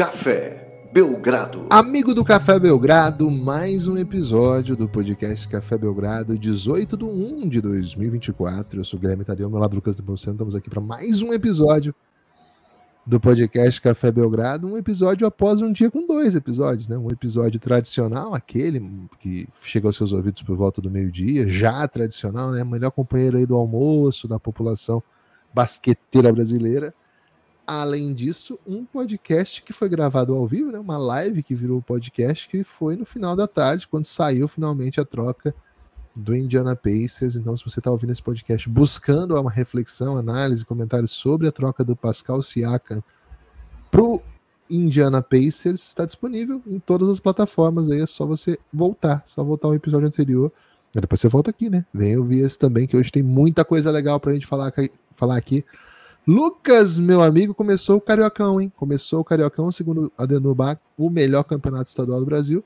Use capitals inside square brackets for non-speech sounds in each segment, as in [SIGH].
Café Belgrado. Amigo do Café Belgrado, mais um episódio do podcast Café Belgrado, 18 de 1 de 2024. Eu sou o Guilherme Tadeu, meu lado Lucas de Bolsano. Estamos aqui para mais um episódio do podcast Café Belgrado. Um episódio após um dia com dois episódios, né? Um episódio tradicional, aquele que chega aos seus ouvidos por volta do meio-dia, já tradicional, né? Melhor companheiro aí do almoço, da população basqueteira brasileira Além disso, um podcast que foi gravado ao vivo, né? uma live que virou podcast, que foi no final da tarde, quando saiu finalmente a troca do Indiana Pacers. Então, se você está ouvindo esse podcast buscando uma reflexão, análise, comentários sobre a troca do Pascal Siakam para o Indiana Pacers, está disponível em todas as plataformas. Aí é só você voltar, só voltar ao episódio anterior. Depois você volta aqui, né? Vem ouvir esse também, que hoje tem muita coisa legal para a gente falar, falar aqui Lucas, meu amigo, começou o Cariocão, hein? Começou o Cariocão, segundo a Denubach, o melhor campeonato estadual do Brasil.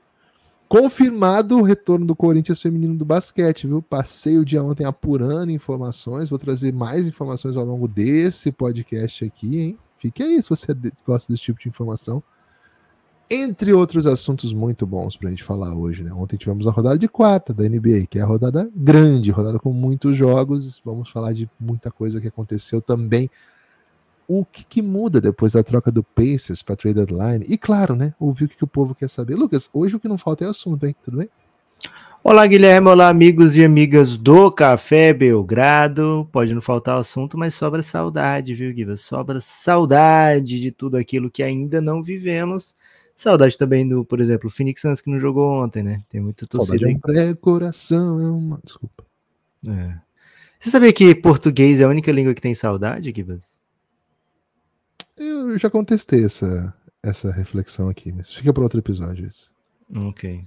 Confirmado o retorno do Corinthians feminino do basquete, viu? Passei o dia ontem apurando informações, vou trazer mais informações ao longo desse podcast aqui, hein? Fique aí se você gosta desse tipo de informação. Entre outros assuntos muito bons para a gente falar hoje, né? Ontem tivemos a rodada de quarta da NBA, que é a rodada grande, rodada com muitos jogos. Vamos falar de muita coisa que aconteceu também. O que, que muda depois da troca do Pacers para trade deadline? E claro, né? Ouvir o que, que o povo quer saber. Lucas, hoje o que não falta é assunto, hein? Tudo bem? Olá, Guilherme. Olá, amigos e amigas do Café Belgrado. Pode não faltar assunto, mas sobra saudade, viu, Guilherme? Sobra saudade de tudo aquilo que ainda não vivemos Saudade também do, por exemplo, o Phoenix Suns que não jogou ontem, né? Tem muita torcida aí. pré-coração é uma. Desculpa. É. Você sabia que português é a única língua que tem saudade, Gibas? Eu já contestei essa, essa reflexão aqui, mas fica para outro episódio isso. Ok.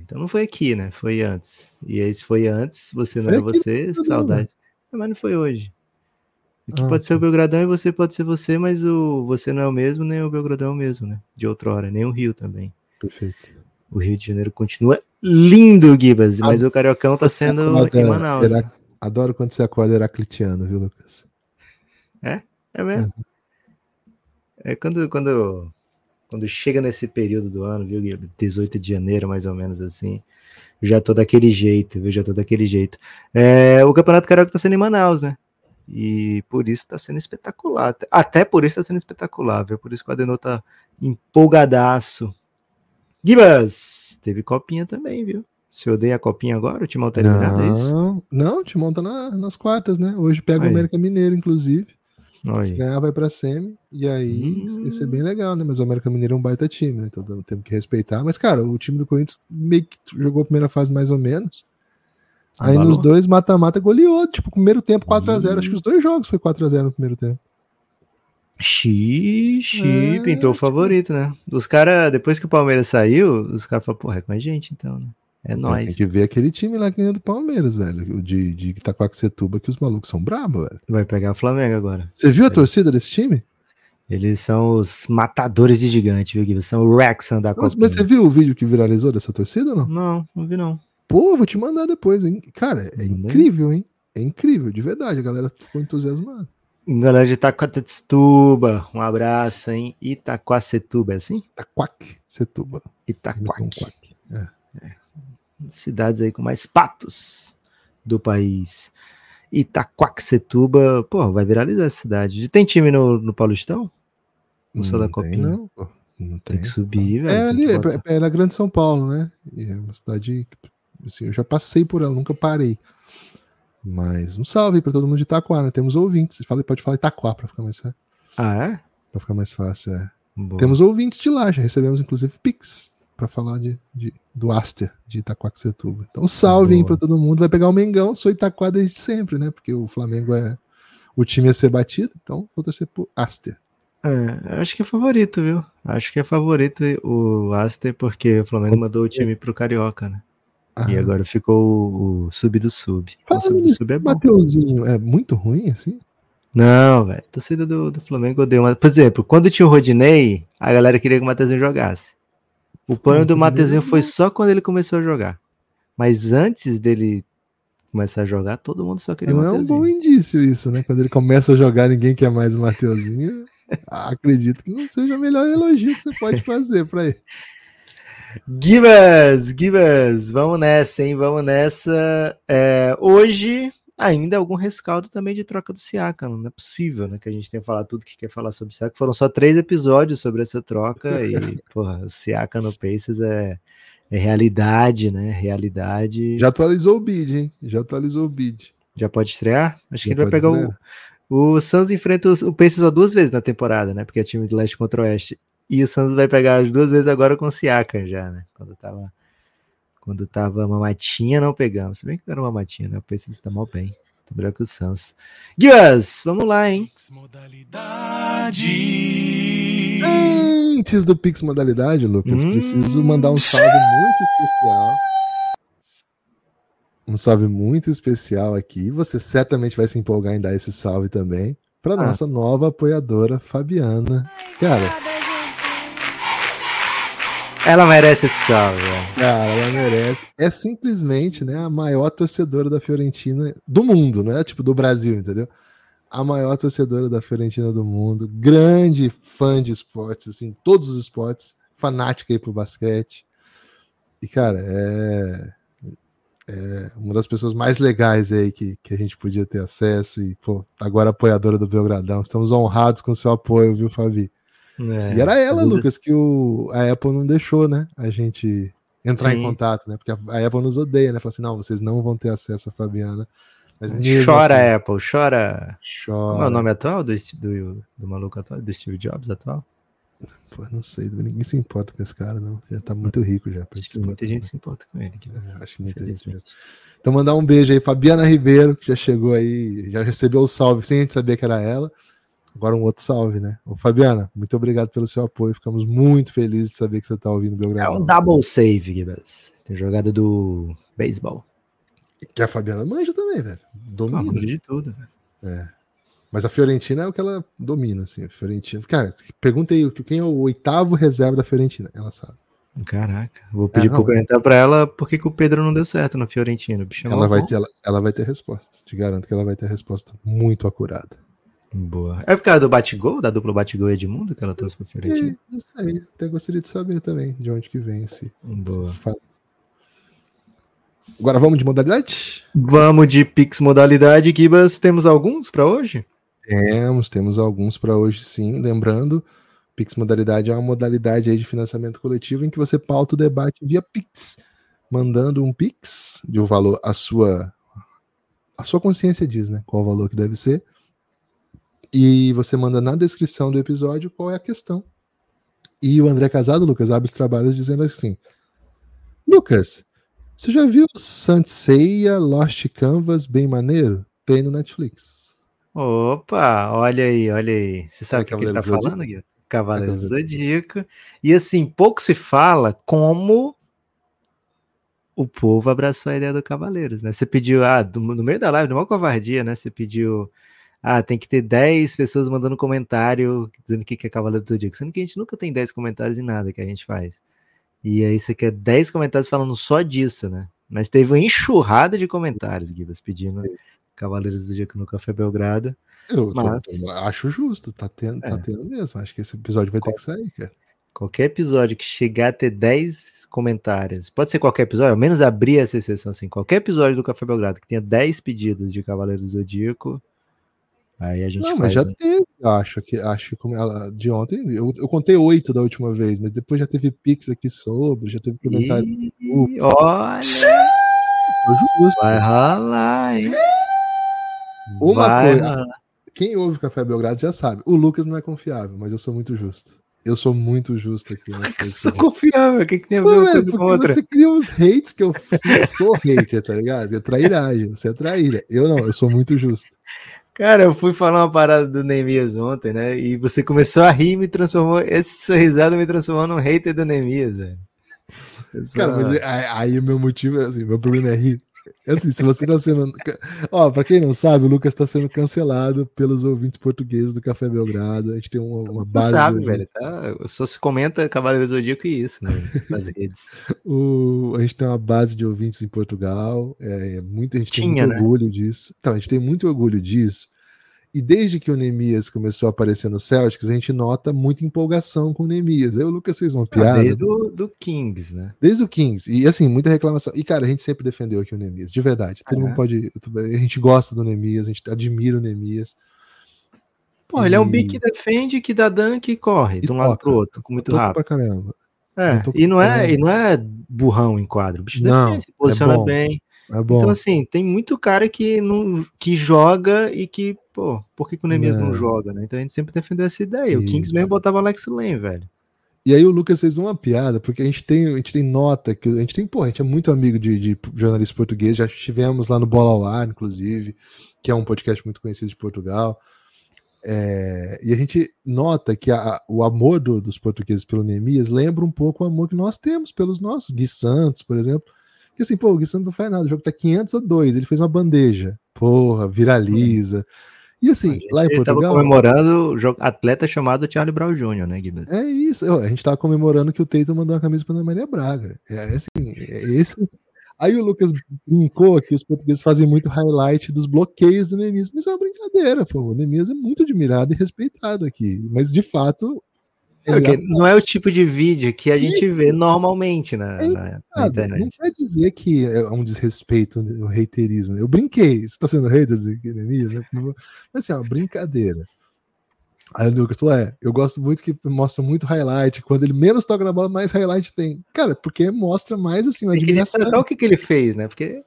Então não foi aqui, né? Foi antes. E aí, se foi antes, você não é você, saudade. Mas não foi hoje. Que ah, pode ser o Belgradão e você pode ser você, mas o você não é o mesmo, nem o Belgradão é o mesmo, né? De outrora, nem o Rio também. Perfeito. O Rio de Janeiro continua lindo, Gibas, mas o Cariocão tá sendo aqui em Manaus. Né? Adoro quando você acorda heraclitiano, viu, Lucas? É? É mesmo? É, é quando, quando, quando chega nesse período do ano, viu, 18 de janeiro, mais ou menos assim, já tô daquele jeito, viu? Já tô daquele jeito. É, o Campeonato Carioca tá sendo em Manaus, né? E por isso está sendo espetacular. Até por isso está sendo espetacular, viu? Por isso que o Adenor tá empolgadaço. Gibas, teve copinha também, viu? Se odeia a copinha agora, o Timão tá eliminado, é isso? Não, o Timão tá na, nas quartas, né? Hoje pega aí. o América Mineiro, inclusive. Se ganhar, vai pra semi. E aí, hum. isso é bem legal, né? Mas o América Mineiro é um baita time, né? Então temos que respeitar. Mas, cara, o time do Corinthians meio que jogou a primeira fase mais ou menos. Aí nos dois mata-mata goleou, tipo, primeiro tempo 4x0. Acho que os dois jogos foi 4x0 no primeiro tempo. Xixi, é, pintou o tipo favorito, né? Os caras, depois que o Palmeiras saiu, os caras falaram, porra, é com a gente então, né? É nóis. Tem que ver aquele time lá ganhando do Palmeiras, velho. O de, de Itacoaxetuba, que os malucos são bravos, velho. Vai pegar o Flamengo agora. Você viu a torcida desse time? Eles são os matadores de gigante, viu, Guilherme? São o Rexan da Copa. Mas você viu o vídeo que viralizou dessa torcida ou não? Não, não vi não. Pô, vou te mandar depois, hein? Cara, é incrível, hein? É incrível, de verdade. A galera ficou entusiasmada. Galera de Itacoatetuba, um abraço, hein? Itacoacetuba, é assim? Itacoacetuba. Itacoac. É. é. Cidades aí com mais patos do país. Itacoacetuba, pô, vai viralizar essa cidade. Tem time no, no Paulistão? No não da Copinha? Tem, não, pô. Não tem. tem que subir, velho. É, ali, é, é na Grande São Paulo, né? E é uma cidade Assim, eu já passei por ela, nunca parei. Mas um salve para todo mundo de Itaquá, né? Temos ouvintes. Fala, pode falar Itaquá para ficar mais fácil. Ah, é? Para ficar mais fácil, é. Boa. Temos ouvintes de lá, já recebemos inclusive Pix para falar de, de, do Aster de Itaquaquecetuba. Então salve aí para todo mundo. Vai pegar o Mengão, sou Itaquá desde sempre, né? Porque o Flamengo é o time a ser batido, então vou torcer pro Aster. É, acho que é favorito, viu? Acho que é favorito o Aster, porque o Flamengo mandou o time pro Carioca, né? E ah. agora ficou o, o sub do sub. o sub do sub é bom. Mateuzinho é muito ruim assim? Não, velho. Torcida do, do Flamengo odeia uma. Por exemplo, quando tinha o Rodinei, a galera queria que o Mateuzinho jogasse. O plano do Mateuzinho foi só quando ele começou a jogar. Mas antes dele começar a jogar, todo mundo só queria o Mateuzinho. Não é um bom indício isso, né? Quando ele começa a jogar, ninguém quer mais o Mateuzinho. Acredito que não seja o melhor elogio que você pode fazer para ele. Gibas, Gibas, vamos nessa, hein? Vamos nessa. É, hoje, ainda algum rescaldo também de troca do Siakam. Não é possível, né? Que a gente tenha falado tudo que quer falar sobre o Siakam. Foram só três episódios sobre essa troca [LAUGHS] e, porra, o Siakam no Pacers é, é realidade, né? Realidade. Já atualizou o bid, hein? Já atualizou o bid. Já pode estrear? Acho Já que ele vai pegar estrear. o. O Suns enfrenta o Pacers só duas vezes na temporada, né? Porque é time de leste contra oeste. E o Suns vai pegar as duas vezes agora com o Siakam já, né? Quando tava, quando tava matinha, não pegamos. Se bem que não era uma matinha, né? O Pacers tá mal bem. Tá melhor que o Suns. Guias, vamos lá, hein? Modalidade. Antes do Pix Modalidade, Lucas, hum... preciso mandar um salve muito especial. Um salve muito especial aqui. Você certamente vai se empolgar em dar esse salve também para ah. nossa nova apoiadora, Fabiana. Cara, ela merece esse salve. Cara, ela merece. É simplesmente né, a maior torcedora da Fiorentina do mundo, não é tipo do Brasil, entendeu? A maior torcedora da Fiorentina do mundo, grande fã de esportes, assim, todos os esportes, fanática aí pro basquete. E, cara, é, é uma das pessoas mais legais aí que, que a gente podia ter acesso. E, pô, agora apoiadora do Belgradão. Estamos honrados com o seu apoio, viu, Fabi? É, e era ela, Lucas, que o, a Apple não deixou, né? A gente entrar Sim. em contato, né? Porque a, Apple nos odeia, né? Fala assim, não, vocês não vão ter acesso a Fabiana. Mas chora, assim, Apple, chora. Chora. Qual é o nome atual do, do, do maluco atual? Do Steve Jobs atual? Pô, não sei, ninguém se importa com esse cara, não. Já tá muito rico já. Acho que muita gente se importa com ele. É, acho que muita gente mesmo. Então mandar um beijo aí, Fabiana Ribeiro, que já chegou aí, já recebeu o salve sem a gente saber que era ela. Agora um outro salve, né? Ô, Fabiana, muito obrigado pelo seu apoio. Ficamos muito felizes de saber que você está ouvindo o Belgrado. É um double save, Gibas. Tem jogada do beisebol. Que a Fabiana manja também, velho. Domina. Ah, manja de tudo, velho. É. Mas a Fiorentina é o que ela domina, assim. A Fiorentina. Cara, pergunta aí quem é o oitavo reserva da Fiorentina. Ela sabe. Caraca, vou pedir é, para perguntar para ela por que, que, o Pedro não deu certo na Fiorentina. ela, vai ter, ela, ela vai ter resposta. Te garanto que ela vai ter resposta muito acurada. Boa. É por causa do Batigol, da dupla Batigol Edmundo, que ela trouxe pro Fiorentina? É, não sei, até gostaria de saber também de onde que vem esse, Boa. Esse Agora vamos de modalidade? Vamos de Pix modalidade, Kibas. Temos alguns para hoje? Temos, temos alguns para hoje sim. Lembrando, Pix modalidade é uma modalidade aí de financiamento coletivo em que você pauta o debate via Pix, mandando um Pix de um valor a sua a sua consciência diz, né? Qual o valor que deve ser e você manda na descrição do episódio qual é a questão. E o André Casado, Lucas, abre os trabalhos dizendo assim: Lucas, você já viu Sanseia Lost Canvas bem maneiro? Tem no Netflix. Opa, olha aí, olha aí. Você sabe é o que, que ele tá falando, Gui? Cavaleiro é Zodíaco. E assim, pouco se fala como o povo abraçou a ideia do Cavaleiros, né? Você pediu, ah, no meio da live, numa covardia, né? Você pediu ah, tem que ter 10 pessoas mandando comentário dizendo que é Cavaleiro do Zodíaco, sendo que a gente nunca tem 10 comentários em nada que a gente faz. E aí você quer 10 comentários falando só disso, né? Mas teve uma enxurrada de comentários, Gibas, pedindo Cavaleiros do Zodíaco no Café Belgrado. Eu mas... tô, acho justo, tá tendo, tá é. tá tendo mesmo. Acho que esse episódio vai Qual... ter que sair, cara. Qualquer episódio que chegar a ter 10 comentários, pode ser qualquer episódio, ao menos abrir essa exceção assim, qualquer episódio do Café Belgrado que tenha 10 pedidos de Cavaleiros do Zodíaco, Aí a gente Não, mas já né? teve, acho que acho que ela de ontem, eu, eu contei oito da última vez, mas depois já teve pix aqui sobre, já teve comentário. E... Olha! Vai ralar, hein? Uma Vai coisa, ralar. quem ouve o Café Belgrado já sabe, o Lucas não é confiável, mas eu sou muito justo. Eu sou muito justo aqui nas coisas. Eu sou confiável, o que, que tem a ver é, com outra? Você cria uns hates que eu, eu sou hater, tá ligado? É trairagem, você é traíra. Eu não, eu sou muito justo. Cara, eu fui falar uma parada do Neemias ontem, né? E você começou a rir e me transformou. Esse sorrisado me transformou num hater do Neemias, velho. Cara, mas aí o meu motivo é assim: meu problema é rir. É assim, se você tá sendo. Ó, pra quem não sabe, o Lucas tá sendo cancelado pelos ouvintes portugueses do Café Belgrado. A gente tem uma, uma base. Você sabe, velho. Tá? Só se comenta Cavaleiro Zodíaco e isso, né? Nas redes. [LAUGHS] o... A gente tem uma base de ouvintes em Portugal. É, é muita, a gente Tinha, tem muito né? orgulho disso. Então, a gente tem muito orgulho disso. E desde que o Nemias começou a aparecer no Celtics, a gente nota muita empolgação com o Nemias. Aí o Lucas fez uma Ah, piada. Desde o do Kings, né? Desde o Kings. E assim, muita reclamação. E, cara, a gente sempre defendeu aqui o Nemias, de verdade. Todo Ah, mundo é? pode. A gente gosta do Nemias, a gente admira o Nemias. Pô, ele é um E- big que defende, que dá dunk e corre E de um lado toca. pro outro, com muito rápido. pra caramba. É, e não é, e não é burrão em quadro. O bicho Não, defende, se posiciona é bem. É bom. Então, assim, tem muito cara que não que joga e que, pô, por que, que o Nemias não. Não. joga, né? Então a gente sempre defendeu essa ideia. O Kings Isso. mesmo botava Alex Lane, velho. E aí o Lucas fez uma piada, porque a gente tem, a gente tem nota, que a gente tem, pô, a gente é muito amigo de, de jornalista português, já estivemos lá no Bola ao Ar, inclusive, que é um podcast muito conhecido de Portugal. É, e a gente nota que a- o amor do- dos portugueses pelo Neemias lembra um pouco o amor que nós temos pelos nossos. Gui Santos, por exemplo. Que assim, pô, o Gui Santos não faz nada, o jogo tá 500 a 2, ele fez uma bandeja. Porra, viraliza. E assim, lá em Ele Portugal. comemorando o jogo- atleta chamado Charlie Brown Jr., né, Gibas? É isso. A gente tava comemorando que o Teito mandou uma camisa pra Ana Maria Braga. É assim, é esse. Aí o Lucas brincou que os portugueses fazem muito highlight dos bloqueios do Nemias, mas é uma brincadeira, pô. O Nemias é muito admirado e respeitado aqui. Mas de fato. É, porque não é o tipo de vídeo que a gente vê normalmente na, É na- na Sabe, Não internet. quer dizer que é um desrespeito, o reiterismo. Eu brinquei. Você tá sendo hater do Nemias, né? Mas assim, é uma brincadeira. Aí o Lucas falou: é, eu gosto muito que mostra muito highlight. Quando ele menos toca na bola, mais highlight tem. Cara, porque mostra mais assim, uma Tem que admiração. destacar o que, que ele fez, né? Porque,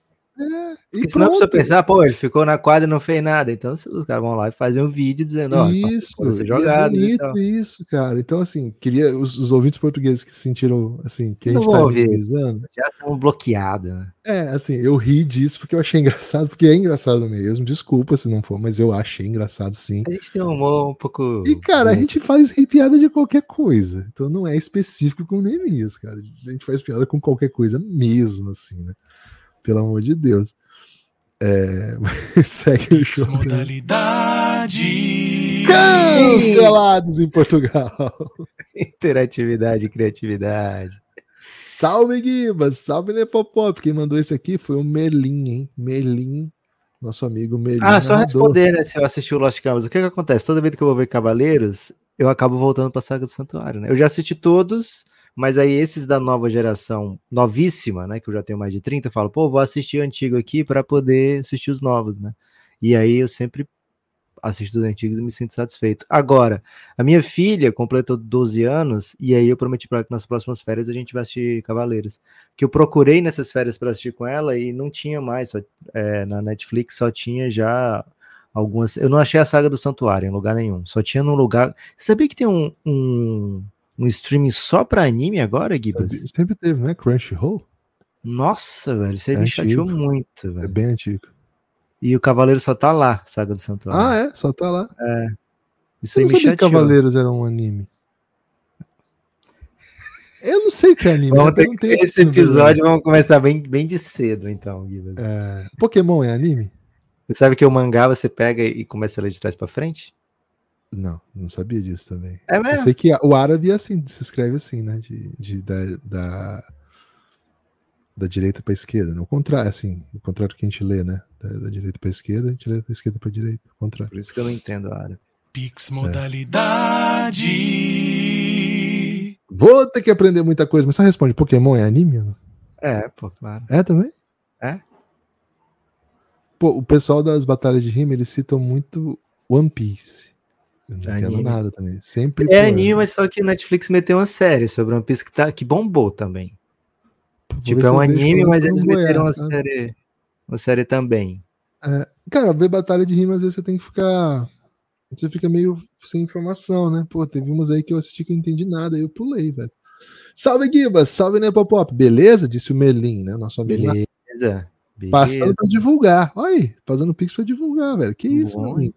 E porque senão a pessoa pronto. pensar, pô, ele ficou na quadra e não fez nada. Então os caras vão lá e fazem um vídeo dizendo, ó, Isso, ser e jogado é bonito isso, cara. Então, assim, queria os, os ouvintes portugueses que se sentiram assim, que a Não gente vão tá minimizando. já estão bloqueados. Né? É, assim, eu ri disso porque eu achei [LAUGHS] engraçado, porque é engraçado mesmo. Desculpa se não for, mas eu achei engraçado sim. A gente tem um humor um pouco. E, cara, a gente faz piada de qualquer coisa. Então não é específico com o Neemias, cara. A gente faz piada com qualquer coisa mesmo, assim, né? Pelo amor de Deus. É... [LAUGHS] Segue o show. Modalidade. Cancelados em Portugal. [LAUGHS] Interatividade, criatividade. Salve, Guibas! Salve, Nepopop! Quem mandou esse aqui foi o Merlin, hein? Merlin, nosso amigo Merlin. Ah, só narrador. responder, né? Se eu assistir o Lost Canvas. O que que acontece? Toda vez que eu vou ver Cavaleiros, eu acabo voltando pra Saga do Santuário, né? Eu já assisti todos, mas aí esses da nova geração, novíssima, né? Que eu já tenho mais de 30, eu falo, pô, vou assistir o antigo aqui pra poder assistir os novos, né? E aí eu sempre assisto os antigos e me sinto satisfeito. Agora, a minha filha completou 12 anos e aí eu prometi para ela que nas próximas férias a gente vai assistir Cavaleiros. Que eu procurei nessas férias para assistir com ela e não tinha mais, só, é, na Netflix só tinha já algumas. Eu não achei a saga do Santuário em lugar nenhum, só tinha num lugar. Sabia que tem um, um, um streaming só para anime agora, Gibas? Sempre teve, né? Crunchyroll? Nossa, velho, você É me chateou antigo. muito, É velho. bem antigo. E o Cavaleiro só tá lá, Saga do Santuário. Ah, é? Só tá lá. Isso Eu aí me sabia que chateou. Cavaleiros era um anime. Eu não sei que é anime. Vamos eu ter que, esse esse episódio vamos começar bem, bem de cedo, então, Gibas. É, Pokémon é anime? Você sabe que o mangá você pega e começa a ler de trás pra frente? Não, não sabia disso também. É Eu mesmo? sei que o árabe é assim, se escreve assim, né? De, de- da, da, da direita para esquerda. Não, o contrário, assim, o contrário que a gente lê, né? Da, da direita para esquerda, a gente lê da esquerda para direita. O contrário. Por isso que eu não entendo a área. Pix Modalidade. Vou ter que aprender muita coisa, mas só responde: Pokémon é anime? não? É, pô, claro. É também? É. Pô, o pessoal das batalhas de rima, eles citam muito One Piece. Eu não Anime. entendo nada também. Sempre. É anime, mas só que Netflix meteu uma série sobre One Piece que, tá, que bombou também. vou tipo, é um anime, mas eles meteram uma Goiás, sabe? série, uma série também. Cara, ver batalha de rima, às vezes você tem que ficar. Você fica meio sem informação, né? Pô, teve umas aí que eu assisti que eu não entendi nada, aí eu pulei, velho. Salve, Gibas! Salve, Nepopop! Beleza? Disse o Merlin, né? Nosso amigo. lá. Beleza. Passando Beleza. pra divulgar. Olha aí, fazendo pix pra divulgar, velho. Que isso, Merlin?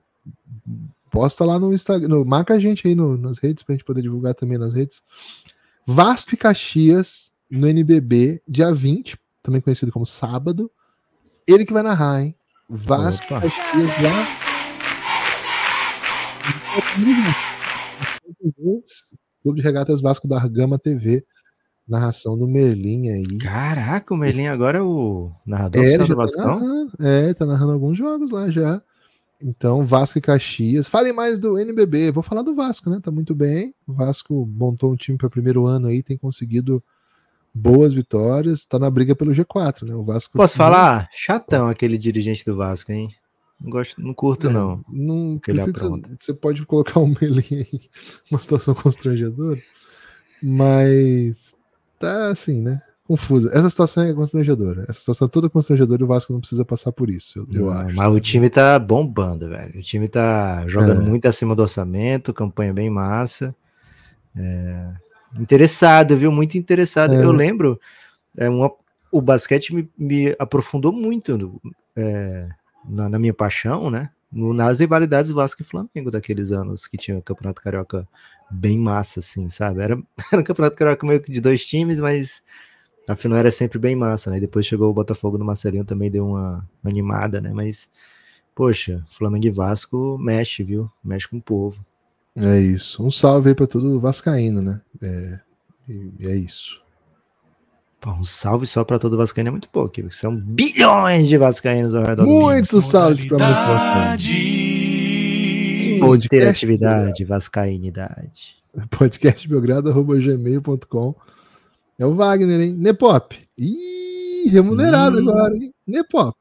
Posta lá no Instagram. marca a gente aí no- nas redes pra gente poder divulgar também nas redes. Vasco e Caxias no NBB, dia 20, também conhecido como sábado. Ele que vai narrar, hein? Vasco e Caxias lá. Clube de Regatas Vasco da Gama TV. Narração do Merlin aí. Caraca, o Merlin agora é o narrador É, do tá Vascão? narrando, é, tá narrando alguns jogos lá já. Então, Vasco e Caxias. Falem mais do NBB. Vou falar do Vasco, né? Tá muito bem. O Vasco montou um time para o primeiro ano aí, tem conseguido boas vitórias. Tá na briga pelo G4, né? O Vasco. Posso falar? Chatão aquele dirigente do Vasco, hein? Não gosto, não curto, É, não. não Que você pode colocar um [LAUGHS] melee aí, uma situação constrangedora, mas tá assim, né? Confusa. Essa situação é constrangedora. Essa situação é toda constrangedora e o Vasco não precisa passar por isso, eu, eu Não, acho. Mas o time tá bombando, velho. O time tá jogando É. muito acima do orçamento, campanha bem massa. É, Interessado, viu? Muito interessado. É. Eu lembro, é, uma- o basquete me, me aprofundou muito no- é, na, na minha paixão, né? No- nas rivalidades Vasco e Flamengo daqueles anos que tinha o Campeonato Carioca bem massa, assim, sabe? Era, [LAUGHS] era um Campeonato Carioca meio que de dois times, mas afinal era sempre bem massa, né? Depois chegou o Botafogo no Marcelinho, também deu uma animada, né? Mas, poxa, Flamengo e Vasco mexe, viu? Mexe com o povo. É isso. Um salve aí pra todo Vascaíno, né? É, e é isso. Pô, um salve só pra todo Vascaíno é muito pouco, porque são bilhões de Vascaínos ao redor do mundo. Muitos salves pra muitos Vascaínos. Podcast Interatividade, vascainidade. [LAUGHS] podcastbelgrado.gmail.com É o Wagner, hein? Nepop. Ih, remunerado Hum. agora, hein? Nepop.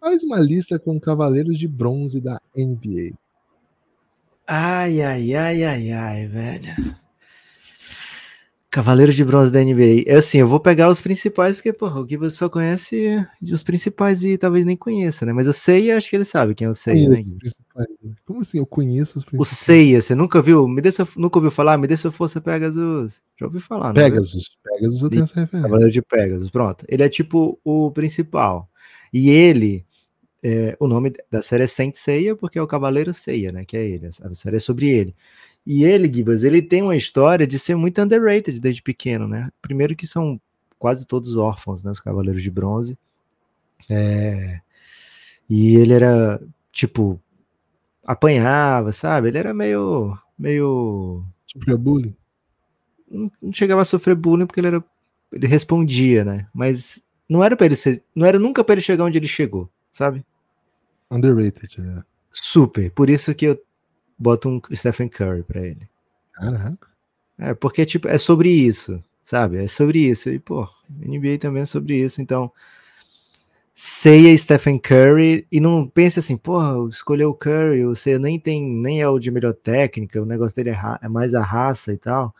Faz uma lista com cavaleiros de bronze da NBA. Ai, ai, ai, ai, ai, velho. Cavaleiros de Bronze da NBA. É assim, eu vou pegar os principais, porque, porra, o que você só conhece os principais e talvez nem conheça, né? Mas eu sei e acho que ele sabe quem é o Seiya, né? Né? Como assim? Eu conheço os O principais. Seiya, você nunca viu? Me dê sua, nunca ouviu falar? Me dê sua força, Pegasus. Já ouvi falar, né? Pegasus. Pegasus eu tenho essa referência. Cavaleiro de Pegasus, pronto. Ele é tipo o principal. E ele, é, o nome da série é Saint Seiya, porque é o Cavaleiro Seiya, né? Que é ele. A série é sobre ele. E ele, Gibas, ele tem uma história de ser muito underrated desde pequeno, né? Primeiro que são quase todos órfãos, né? Os Cavaleiros de Bronze. É, E ele era, tipo, apanhava, sabe? Ele era meio, meio Sofria bullying. não não chegava a sofrer bullying porque ele era ele respondia, né? Mas não era para ele ser, não era nunca para ele chegar onde ele chegou, sabe? Underrated, é. Super. Por isso que eu boto um Stephen Curry para ele. Caraca. É, porque tipo, é sobre isso, sabe? É sobre isso. E pô, NBA também é sobre isso, então Ceia Stephen Curry e não pense assim, porra, escolheu o Curry, o Ceia nem tem, nem é o de melhor técnica, o negócio dele é, é mais a raça e tal.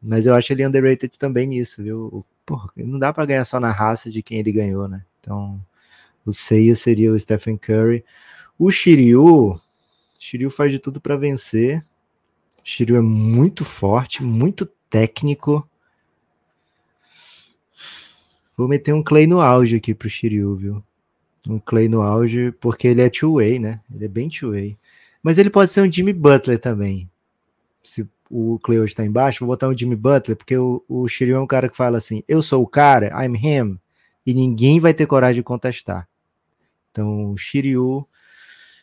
Mas eu acho ele underrated também nisso, viu? Porra, não dá pra ganhar só na raça de quem ele ganhou, né? Então, o Ceia seria o Stephen Curry. O Shiryu, Shiryu faz de tudo pra vencer. Shiryu é muito forte, muito técnico. Vou meter um Clay no auge aqui pro Shiryu, viu? Um Clay no auge, porque ele é two-way, né? Ele é bem two-way. Mas ele pode ser um Jimmy Butler também. Se o Clay hoje tá embaixo, vou botar um Jimmy Butler, porque o, o Shiryu é um cara que fala assim: eu sou o cara, I'm him, e ninguém vai ter coragem de contestar. Então, Shiryu,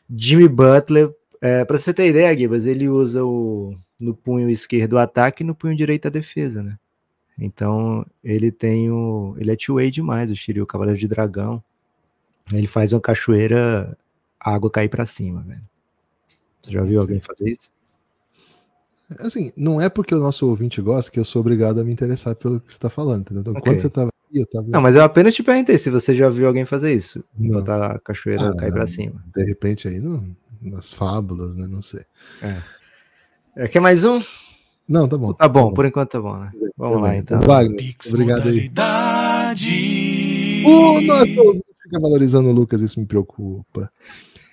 Jimmy Butler, é, para você ter ideia, Gibas, ele usa o, no punho esquerdo o ataque e no punho direito a defesa, né? Então, ele tem o. Ele é two-way demais, o Shiryu, o Cavaleiro de Dragão. Ele faz uma cachoeira, a água cair para cima, velho. Você já viu alguém fazer isso? Assim, não é porque o nosso ouvinte gosta que eu sou obrigado a me interessar pelo que você tá falando, entendeu? Então, Ok. quando você tava aqui, eu tava. Não, mas eu apenas te perguntei se você já viu alguém fazer isso. Não. Botar a cachoeira Ah, cair não. para cima. De repente aí, no, nas fábulas, né? Não sei. É, quer mais um? Não, tá bom. Tá bom, por enquanto tá bom, né? Vamos lá, bem. então. Wagner, Pix obrigado aí. O nosso ouvinte fica valorizando o Lucas, isso me preocupa.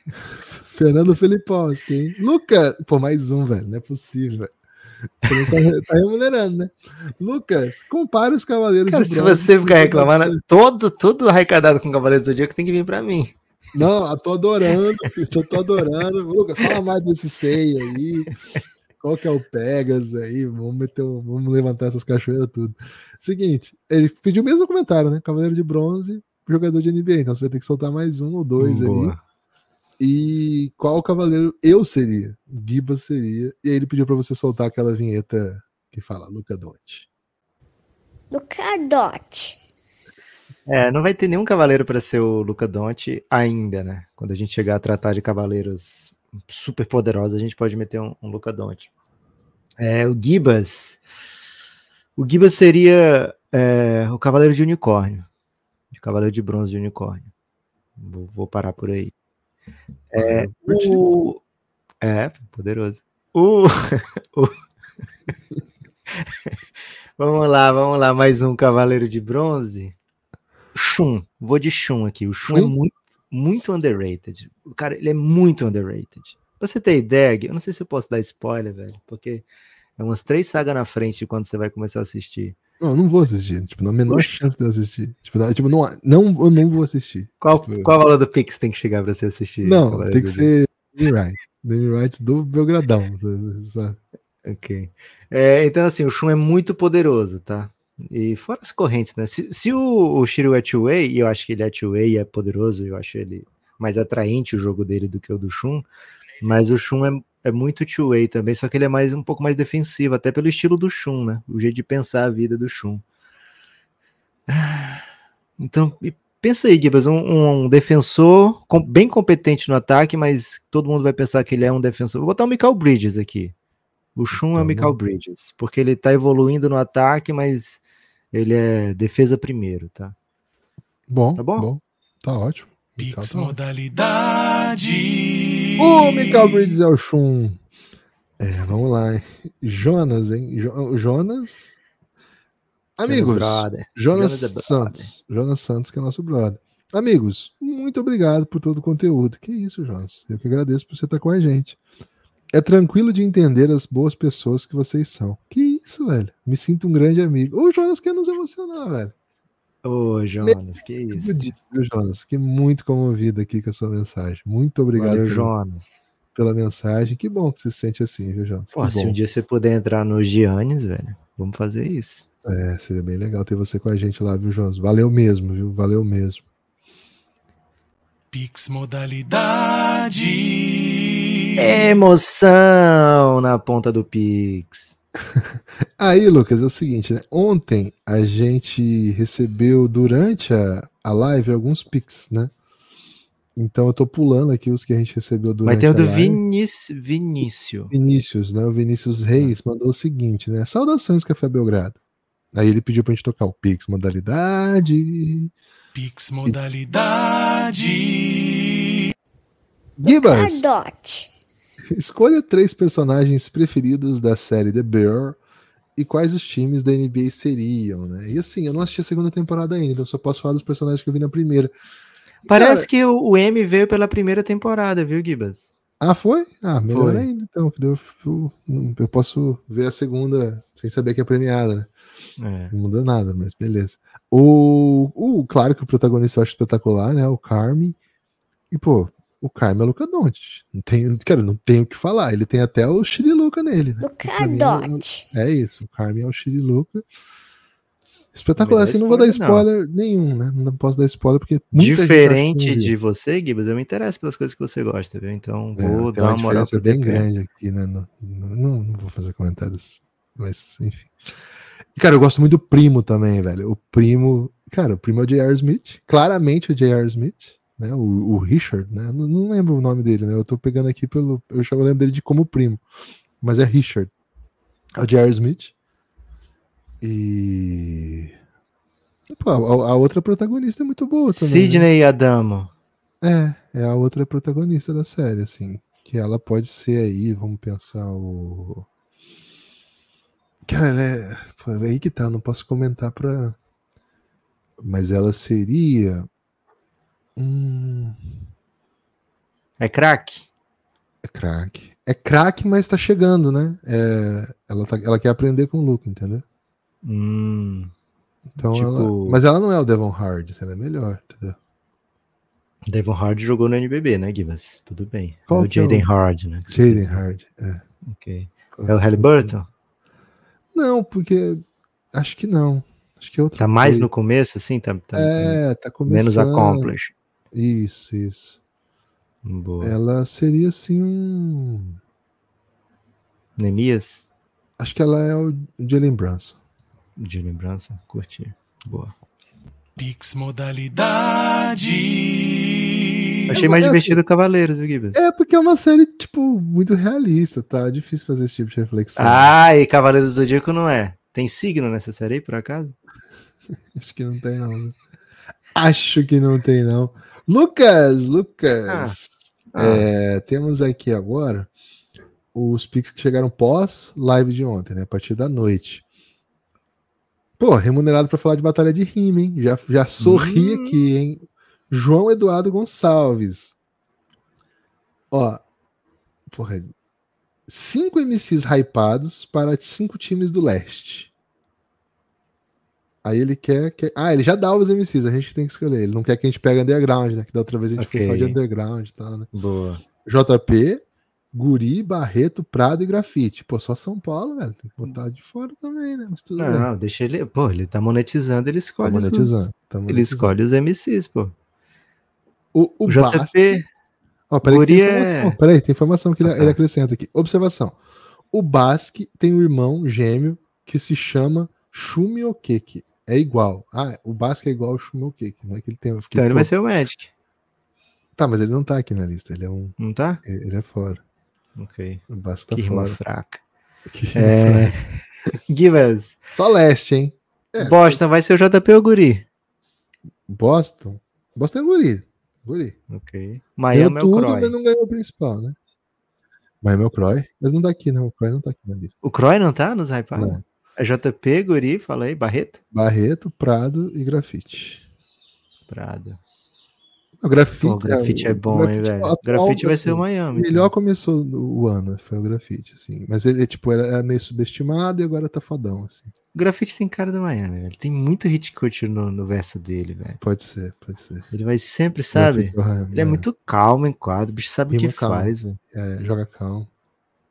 [LAUGHS] Fernando Filipowski, hein? Lucas, pô, mais um, velho, não é possível. velho. Você tá, tá remunerando, né? Lucas, compare os Cavaleiros Cara, de se Bronze você ficar reclamando, todo, todo arrecadado com Cavaleiro do Zodíaco tem que vir pra mim. Não, eu tô adorando, filho, tô, adorando. Lucas, fala mais desse Sei aí. Qual que é o Pegas aí? Vamos, meter, vamos levantar essas cachoeiras tudo. Seguinte, ele pediu o mesmo comentário, né? Cavaleiro de Bronze, jogador de NBA. Então você vai ter que soltar mais um ou dois aí. Boa. E qual cavaleiro eu seria? Giba seria. E aí ele pediu pra você soltar aquela vinheta que fala Luca Donte. Luca Dot. É, não vai ter nenhum cavaleiro para ser o Luca Donte ainda, né? Quando a gente chegar a tratar de cavaleiros super poderosos, a gente pode meter um, um Luca Donte. É, o Gibas. O Gibas seria é, o cavaleiro de unicórnio. De cavaleiro de bronze de unicórnio. Vou, vou parar por aí. É, o... é poderoso. O... [LAUGHS] o... [LAUGHS] vamos lá, vamos lá. Mais um cavaleiro de bronze. Shun. Vou de Shun aqui. O Shun, é Shun? é muito, muito underrated. O cara, ele é muito underrated. Pra você ter ideia, eu não sei se eu posso dar spoiler, velho, porque é umas três sagas na frente de quando você vai começar a assistir. Não, eu não vou assistir. Tipo, na menor chance de eu assistir. Tipo, não, tipo, não, não, eu não vou assistir. Qual, Tipo, qual valor do Pix tem que chegar pra você assistir? Não, tem que ser Demi Rights. Demi Rights do Belgradão. [LAUGHS] sabe? Ok. É, então, assim, o Shun é muito poderoso, tá? E fora as correntes, né? Se, se o, o Shiryu é two-way, e eu acho que ele é two-way e é poderoso, eu acho ele mais atraente o jogo dele do que o do Shun, mas o Shun é, é muito two-way também, só que ele é mais um pouco mais defensivo, até pelo estilo do Shun, né? O jeito de pensar a vida do Shun. [SIGHS] Então, pensa aí, Gibas, um, um defensor com- bem competente no ataque, mas todo mundo vai pensar que ele é um defensor. Vou botar o Michael Bridges aqui. O Shun é Tá o Michael bom. Bridges, porque ele tá evoluindo no ataque, mas ele é defesa primeiro, tá? Bom, Tá bom? Tá ótimo. Pix tá modalidade. O Mikael Bridges é o Shun. É, vamos lá, hein? Jonas, hein? Jo- Jonas. Amigos. Jonas, Jonas é. Santos. Jonas Santos, que é nosso brother. Amigos, muito obrigado por todo o conteúdo. Que isso, Jonas? Eu que agradeço por você estar com a gente. É tranquilo de entender as boas pessoas que vocês são. Que isso, velho? Me sinto um grande amigo. O Jonas quer nos emocionar, velho. Ô, Jonas, que isso. Viu, Jonas? Fiquei muito comovido aqui com a sua mensagem. Muito obrigado Valeu, pela, Jonas. pela mensagem. Que bom que você se sente assim, viu, Jonas? Pô, se um dia você puder entrar no Giannis, velho, vamos fazer isso. É, seria bem legal ter você com a gente lá, viu, Jonas? Valeu mesmo, viu? Valeu mesmo. Pix modalidade. Emoção na ponta do Pix. [LAUGHS] Aí, Lucas, é o seguinte, né? Ontem a gente recebeu durante a, a live alguns pics, né? Então eu tô pulando aqui os que a gente recebeu durante Vai ter o do. Vinícius. Vinícius. Vinícius, né? O Vinícius Reis mandou o seguinte, né? Saudações, Café Belgrado. Aí ele pediu pra gente tocar o Pix modalidade. Pix modalidade. Gibas. [LAUGHS] escolha três personagens preferidos da série The Bear e quais os times da NBA seriam, né? E assim, eu não assisti a segunda temporada ainda, então eu só posso falar dos personagens que eu vi na primeira. E, Parece cara, que o, o M veio pela primeira temporada, viu, Gibas? Ah, foi? Ah, melhor Foi. ainda, então. Eu, eu, eu posso ver a segunda sem saber que é premiada, né? É. Não muda nada, mas beleza. O, o, claro que o protagonista eu acho espetacular, né? O Carme. E, pô, o Carme é Luca Doncic. Não tem, cara, não tem o que falar. Ele tem até o Shiriluca nele, né? Mim, é o- Cardote. É isso, o Carme é o Shiriluca. Espetacular, Não assim, não vou dar spoiler, spoiler nenhum, né? Não posso dar spoiler porque Diferente não de você, Gibas, eu me interesso pelas coisas que você gosta, viu? Então É, vou tem dar uma uma moral diferença pro bem DP. grande aqui, né? Não, não, não vou fazer comentários, mas enfim. Cara, eu gosto muito do primo também, velho. O primo, cara, o primo é o J.R. Smith, claramente o J.R. Smith, né? O, o Richard, né? Não, não lembro o nome dele, né? Eu tô pegando aqui pelo, eu já lembro dele de como primo, mas é Richard. É o J.R. Smith. E Pô, a, a outra protagonista é muito boa também. né? Sidney Adamo. É, é a outra protagonista da série, assim. Que ela pode ser aí, vamos pensar o. Cara, ela é. Pô, é aí que tá, não posso comentar pra. Mas ela seria. Hum, É craque? é craque. É craque, mas tá chegando, né? É, ela, tá- ela quer aprender com o Luke, entendeu? Hum, Então Tipo- ela. Mas ela não é o Devon Hard, ela é melhor, entendeu? Devon Hard jogou no NBB, né, Givas? Tudo bem. Qual é o que é o- Jaden Hard, né? Jaden. Hard, é. Ok. É o Halliburton? Não, porque. Acho que não. Acho que é outra Tá mais no coisa. começo, assim? Tá, tá- É, tá começando. menos accomplished. Isso, isso. Boa. Ela seria assim um. Nemias? Acho que ela é o Jalen Brunson. De lembrança? Curti. Boa. Pix Modalidade. Achei mais É, assim, divertido o Cavaleiros, viu, Gibas? É porque é uma série, tipo, muito realista, tá? É difícil fazer esse tipo de reflexão. Ah, e Cavaleiros do Zodíaco não é. Tem signo nessa série aí, por acaso? [LAUGHS] Acho que não tem, não. Acho que não tem, não. Lucas, Lucas. Ah. é, temos aqui agora os pics que chegaram pós live de ontem, né? A partir da noite. Pô, remunerado para falar de batalha de rima, hein? Já, já sorri Hum. aqui, hein? João Eduardo Gonçalves. Ó, porra, cinco MCs hypados para cinco times do leste. Aí ele quer, quer- Ah, ele já dá os MCs, a gente tem que escolher. Ele não quer que a gente pegue underground, né? Que da outra vez a gente fez só de underground e tal, né? Boa. JP, Guri, Barreto, Prado e Grafite. Pô, só São Paulo, velho. Tem que botar de fora também, né? Mas tudo bem. Não, deixa ele. Pô, ele tá monetizando, ele Tá escolhe. os- monetizando. tá Ele monetizando. escolhe os MCs, pô. O, o O JP. Ó, peraí, Guri tem é- informação. Peraí, tem informação que ele, Ah, tá. ele acrescenta aqui. Observação. O Basque tem um irmão gêmeo que se chama Shumiokeke. É igual. Ah, o Basque é igual ao Shumiokeke. Não é que ele tem. fiquei, Então ele pô, vai ser o Magic, Tá, mas ele não tá aqui na lista. Ele é um. não tá? Ele é fora. Ok. O Basque tá que fora. fraca. [LAUGHS] Que- É. Givas. Só leste, hein? É. Boston vai ser o JP ou Guri? Boston. Boston é guri. Guri. Ok. Ganhou Miami é o tudo, Croy. mas não ganhou o principal, né? Miami é o Croy. Mas não tá aqui, não. O Croy não tá aqui na lista. O Croy não tá nos hypados? Não. É JP, Guri, falei, Barreto? Barreto, Prado e Grafite. Prado. O grafite, Pô, o grafite é, o bom, hein, grafite velho? atual, grafite vai assim, ser o Miami. Melhor então. começou o ano, foi o grafite, assim. Mas ele, tipo, era, meio subestimado e agora tá fodão, assim. O grafite tem cara do Miami, velho. Tem muito hit culture no, no verso dele, velho. Pode ser, pode ser. Ele vai sempre, sabe? Grafite, ah, Ele é muito calmo em quadro, o bicho sabe o que calmo. faz, velho. é, joga calmo.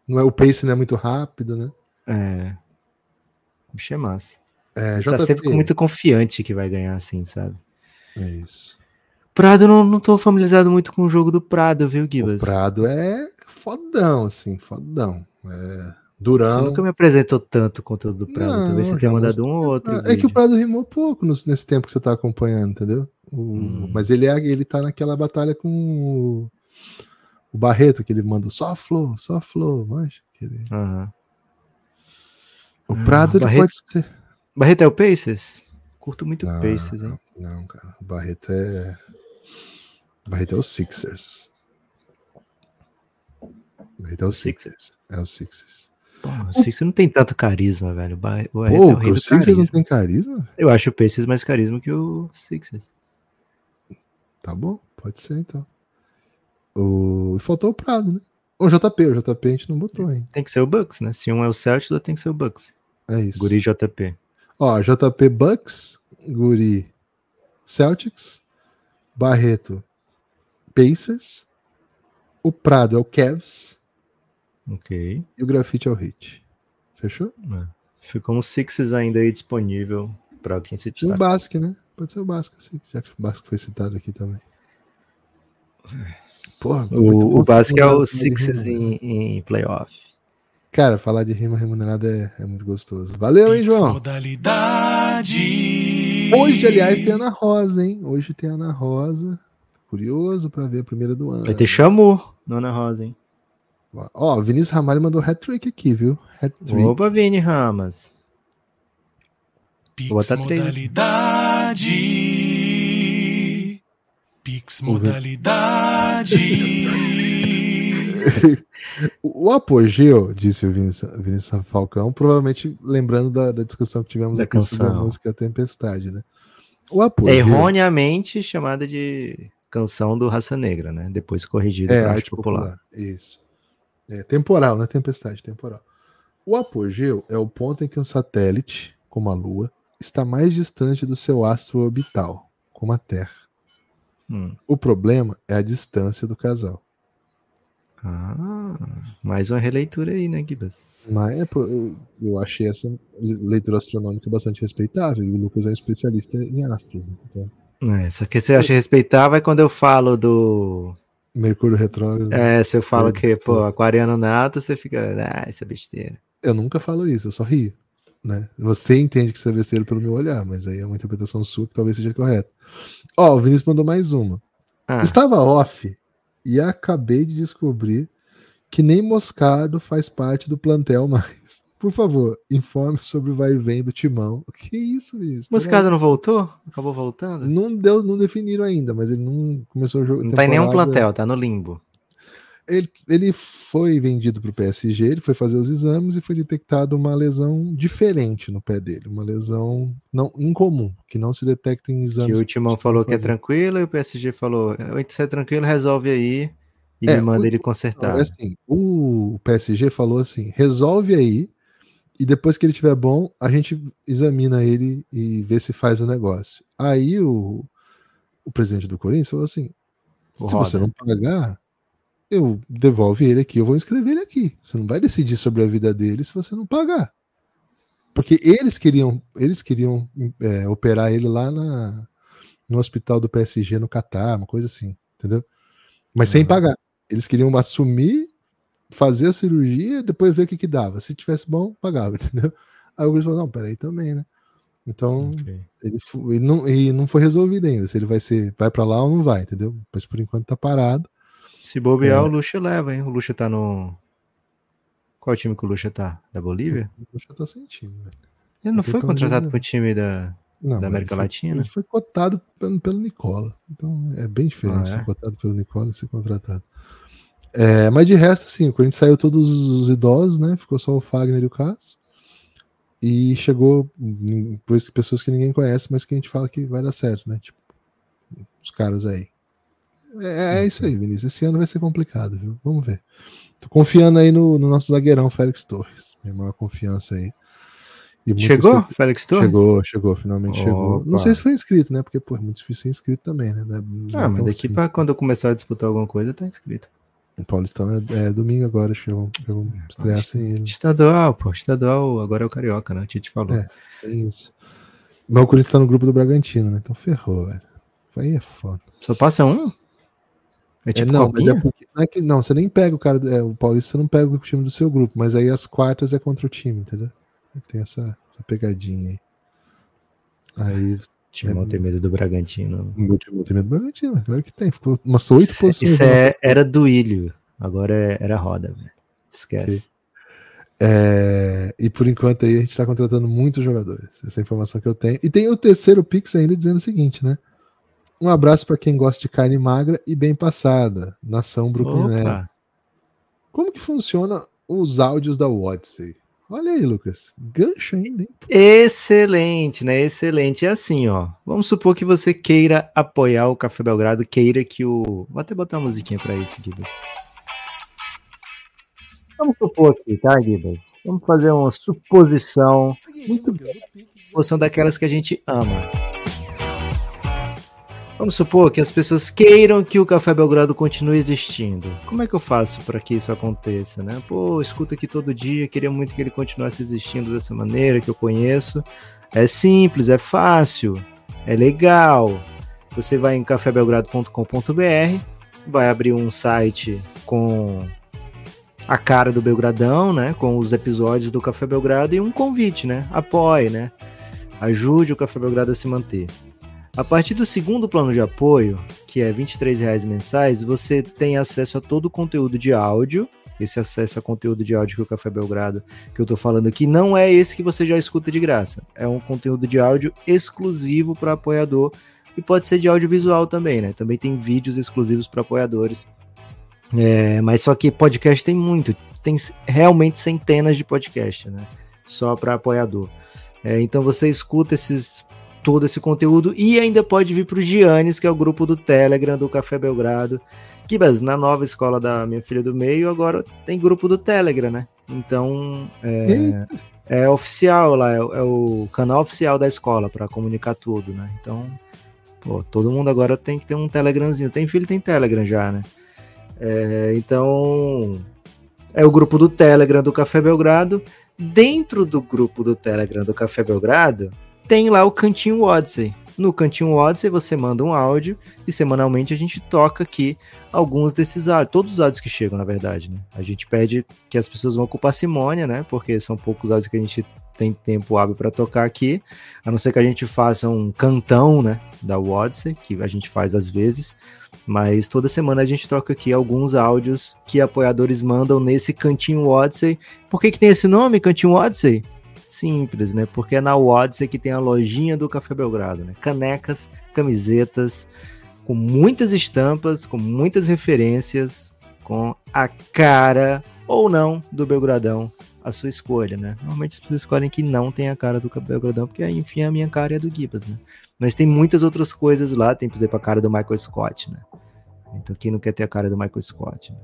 Não é, o pace não é muito rápido, né? É. O bicho é massa. É, Ele tá sempre muito confiante que vai ganhar assim, sabe? é isso. Prado, não, não tô familiarizado muito com o jogo do Prado, viu, O Gibas? Prado é fodão, assim, fodão. É, Você durão. nunca me apresentou tanto o conteúdo do Prado. Não, Talvez você tenha mandado um ou outro. É que o. Prado rimou pouco nesse tempo que você tá acompanhando, entendeu? O- Hum. Mas ele, é, ele tá naquela batalha com o, o Barreto, que ele manda o só flow, só flow, manja. Aquele- Aham. O Prado ele Barreto- pode ser. Barreto é o Pacers? Curto muito Não, Pacers, hein? Não, cara. O Barreto é. O Barreto é o Sixers. O Barreto é o Sixers. É o Sixers. Porra, o Sixers não tem tanto carisma, velho. O Bar- o Barreto é Pô, o rei o do Sixers não carisma. tem carisma? Eu acho o Pacers mais carisma que o Sixers. Tá bom, pode ser então. O... Faltou o Prado, né? O JP, o JP a gente não botou ainda. Tem que ser o Bucks, né? Se um é o Celtics, o outro tem que ser o Bucks. É isso. Guri JP. Ó, JP Bucks, Guri Celtics, Barreto Pacers, o Prado é o Cavs Ok. e o Grafite é o Hit. Fechou? É. Ficou um Sixers ainda aí disponível pra quem se E o. Basque, né? Pode ser o Basque, sim, já que o Basque foi citado aqui também. Porra, muito bom O, o Basque é o né? em, em playoff. Cara, falar de rima remunerada é, é muito gostoso. Valeu, hein, Pix João? Modalidade. Hoje, aliás, tem Ana Rosa, hein? Hoje tem Ana Rosa. Curioso pra ver a primeira do ano. Vai ter Chamu, Nona Rosa, hein? Ó, o Vinícius Ramalho mandou hat-trick aqui, viu? Hat-trick. Opa, Vini Ramas. Pix Vou botar três. Modalidade. Pix Modalidade. [LAUGHS] O, apogeu, disse o Vinícius, Falcão, provavelmente lembrando da, da discussão que tivemos Da aqui sobre a canção. música Tempestade, né? O É apogeu. erroneamente chamada de canção do Raça Negra, né? Depois corrigida É, arte popular. popular. Isso. É, temporal, né? Tempestade, temporal. O apogeu é o ponto em que um satélite, como a Lua, está mais distante do seu astro orbital, como a Terra. Hum. O problema é a distância do casal. Ah, mais uma releitura aí, né, Gibas? Mas é, eu, eu achei essa leitura astronômica bastante respeitável. E o Lucas é um especialista em astros. Né? Então, É, só que você acha respeitável é quando eu falo do. Mercúrio retrógrado. É, se eu falo É, que, pô, aquariano nato, você fica. Ah, isso é besteira. Eu nunca falo isso, eu só rio. né? Você entende que isso é besteira pelo meu olhar, mas aí é uma interpretação sua que talvez seja correta. Ó, o Vinícius mandou mais uma. Ah, Estava off e acabei de descobrir que nem Moscardo faz parte do plantel mais. [LAUGHS] Por favor, informe sobre o vai e vem do Timão. [LAUGHS] Que isso, Vinícius? Moscada não voltou? Acabou voltando? Não deu, não definiram ainda, mas ele não começou o jogo. Não tá em nenhum temporada. plantel, tá no limbo. Ele, ele foi vendido para o PSG, ele foi fazer os exames e foi detectado uma lesão diferente no pé dele, uma lesão não incomum, que não se detecta em Que exames. o Timão costumam falou que é tranquilo e o PSG falou: se é tranquilo, resolve aí e É, me manda o- ele consertar. é assim, o PSG falou assim: resolve aí, e depois que ele estiver bom, a gente examina ele e vê se faz o negócio. Aí o, o presidente do Corinthians falou assim: se você não pagar, eu devolve ele aqui, eu vou inscrever ele aqui. Você não vai decidir sobre a vida dele se você não pagar. Porque eles queriam, eles queriam é, operar ele lá na, no hospital do PSG no Catar, uma coisa assim, entendeu? Mas sem Uhum. pagar. Eles queriam assumir, fazer a cirurgia, depois ver o que que dava. Se tivesse bom, pagava, [LAUGHS] entendeu? Aí o Corinthians falou, não, peraí também, né? Então, Ok. ele, fu- e não, e não foi resolvido ainda, se ele vai ser, vai para lá ou não vai, entendeu? Mas por enquanto tá parado. Se bobear, É. o Lucha leva, hein? O Lucha tá no. Qual time que o Lucha tá? Da Bolívia? O já tá sem time, velho. Ele não Não foi onde contratado pro time da. Não, Da América ele foi- Latina? Ele foi cotado pelo, pelo Nicola. Então é bem diferente Ah, é? ser cotado pelo Nicola e ser contratado. É, mas de resto, sim, o Corinthians saiu todos os idosos, né? Ficou só o Fagner e o Cássio. E chegou hum, isso, pessoas que ninguém conhece, mas que a gente fala que vai dar certo, né? Tipo, os caras aí. É, é isso aí, Vinícius. Esse ano vai ser complicado, viu? Vamos ver. Tô confiando aí no, no nosso zagueirão, Félix Torres. Minha maior confiança aí. Chegou? expectativa- Félix Torres? Chegou, chegou, finalmente chegou. Opa. Não sei se foi inscrito, né? Porque, pô, é muito difícil ser inscrito também, né? Não é- é Ah, mas daqui simples. pra quando eu começar a disputar alguma coisa, tá inscrito. O Paulistão é, é domingo agora, acho que vão, que vão estrear sem ele. Estadual, pô. Estadual agora é o Carioca, né? O Tite falou. É. É isso. Mas o Corinthians tá no grupo do Bragantino, né? Então ferrou, velho. Aí é foda. Só passa um? É É, tipo não, mas é porque. Não, é que, não, você nem pega o cara. é, o Paulista você não pega o time do seu grupo, mas aí as quartas é contra o time, entendeu? Tem essa, essa pegadinha aí. Aí Timão é- tem medo do Bragantino. o time tem medo do Bragantino, é claro que tem. Ficou umas oito Isso, posições. isso é, era do Ilho. Agora é- era roda, velho. Esquece. É, e por enquanto aí a gente tá contratando muitos jogadores. Essa é a informação que eu tenho. E tem o terceiro Pix ainda dizendo o seguinte, né? Um abraço para quem gosta de carne magra e bem passada. Nação Brooklyn. Como que funciona os áudios da Odyssey? Olha aí, Lucas. Gancho ainda, hein? Excelente, né? Excelente. É assim, ó. Vamos supor que você queira apoiar o Café Belgrado, queira que o. Vou até botar uma musiquinha pra isso, Gibas. Vamos supor aqui, tá, Gibas? Vamos fazer uma suposição. Muito Suposição daquelas que a gente ama. Vamos supor que as pessoas queiram que o Café Belgrado continue existindo. Como é que eu faço para que isso aconteça, né? Pô, escuta aqui todo dia, queria muito que ele continuasse existindo dessa maneira que eu conheço. É simples, é fácil, é legal. Você vai em cafébelgrado.com.br, vai abrir um site com a cara do Belgradão, né? Com os episódios do Café Belgrado e um convite, né? Apoie, né? Ajude o Café Belgrado a se manter. A partir do segundo plano de apoio, que é 23 reais mensais, você tem acesso a todo o conteúdo de áudio. Esse acesso a conteúdo de áudio que o Café Belgrado, que eu tô falando aqui, não é esse que você já escuta de graça. É um conteúdo de áudio exclusivo para apoiador e pode ser de audiovisual também, né? Também tem vídeos exclusivos para apoiadores. É, mas só que podcast tem muito, tem realmente centenas de podcasts, né? Só para apoiador. É, então você escuta esses todo esse conteúdo e ainda pode vir para o Giannis, que é o grupo do Telegram do Café Belgrado. Que mas na nova escola da minha filha do meio agora tem grupo do Telegram, né? Então é, é oficial lá, é, é o canal oficial da escola para comunicar tudo, né? Então, pô, todo mundo agora tem que ter um Telegramzinho. Tem filho, tem Telegram já, né? É, então é o grupo do Telegram do Café Belgrado. Dentro do grupo do Telegram do Café Belgrado, tem lá o Cantinho Odyssey. No Cantinho Odyssey você manda um áudio e semanalmente a gente toca aqui alguns desses áudios, todos os áudios que chegam, na verdade, né? A gente pede que as pessoas vão com parcimônia, né? Porque são poucos áudios que a gente tem tempo hábil para tocar aqui, a não ser que a gente faça um cantão, né, da Odyssey, que a gente faz às vezes, mas toda semana a gente toca aqui alguns áudios que apoiadores mandam nesse Cantinho Odyssey. Por que, que tem esse nome, Cantinho Odyssey? Simples, né? Porque é na Odyssey que tem a lojinha do Café Belgrado, né? Canecas, camisetas, com muitas estampas, com muitas referências, com a cara ou não do Belgradão, a sua escolha, né? Normalmente as pessoas escolhem que não tem a cara do Belgradão, porque enfim a minha cara é do Gibas, né? Mas tem muitas outras coisas lá, tem, por exemplo, a cara do Michael Scott, né? Então quem não quer ter a cara do Michael Scott, né?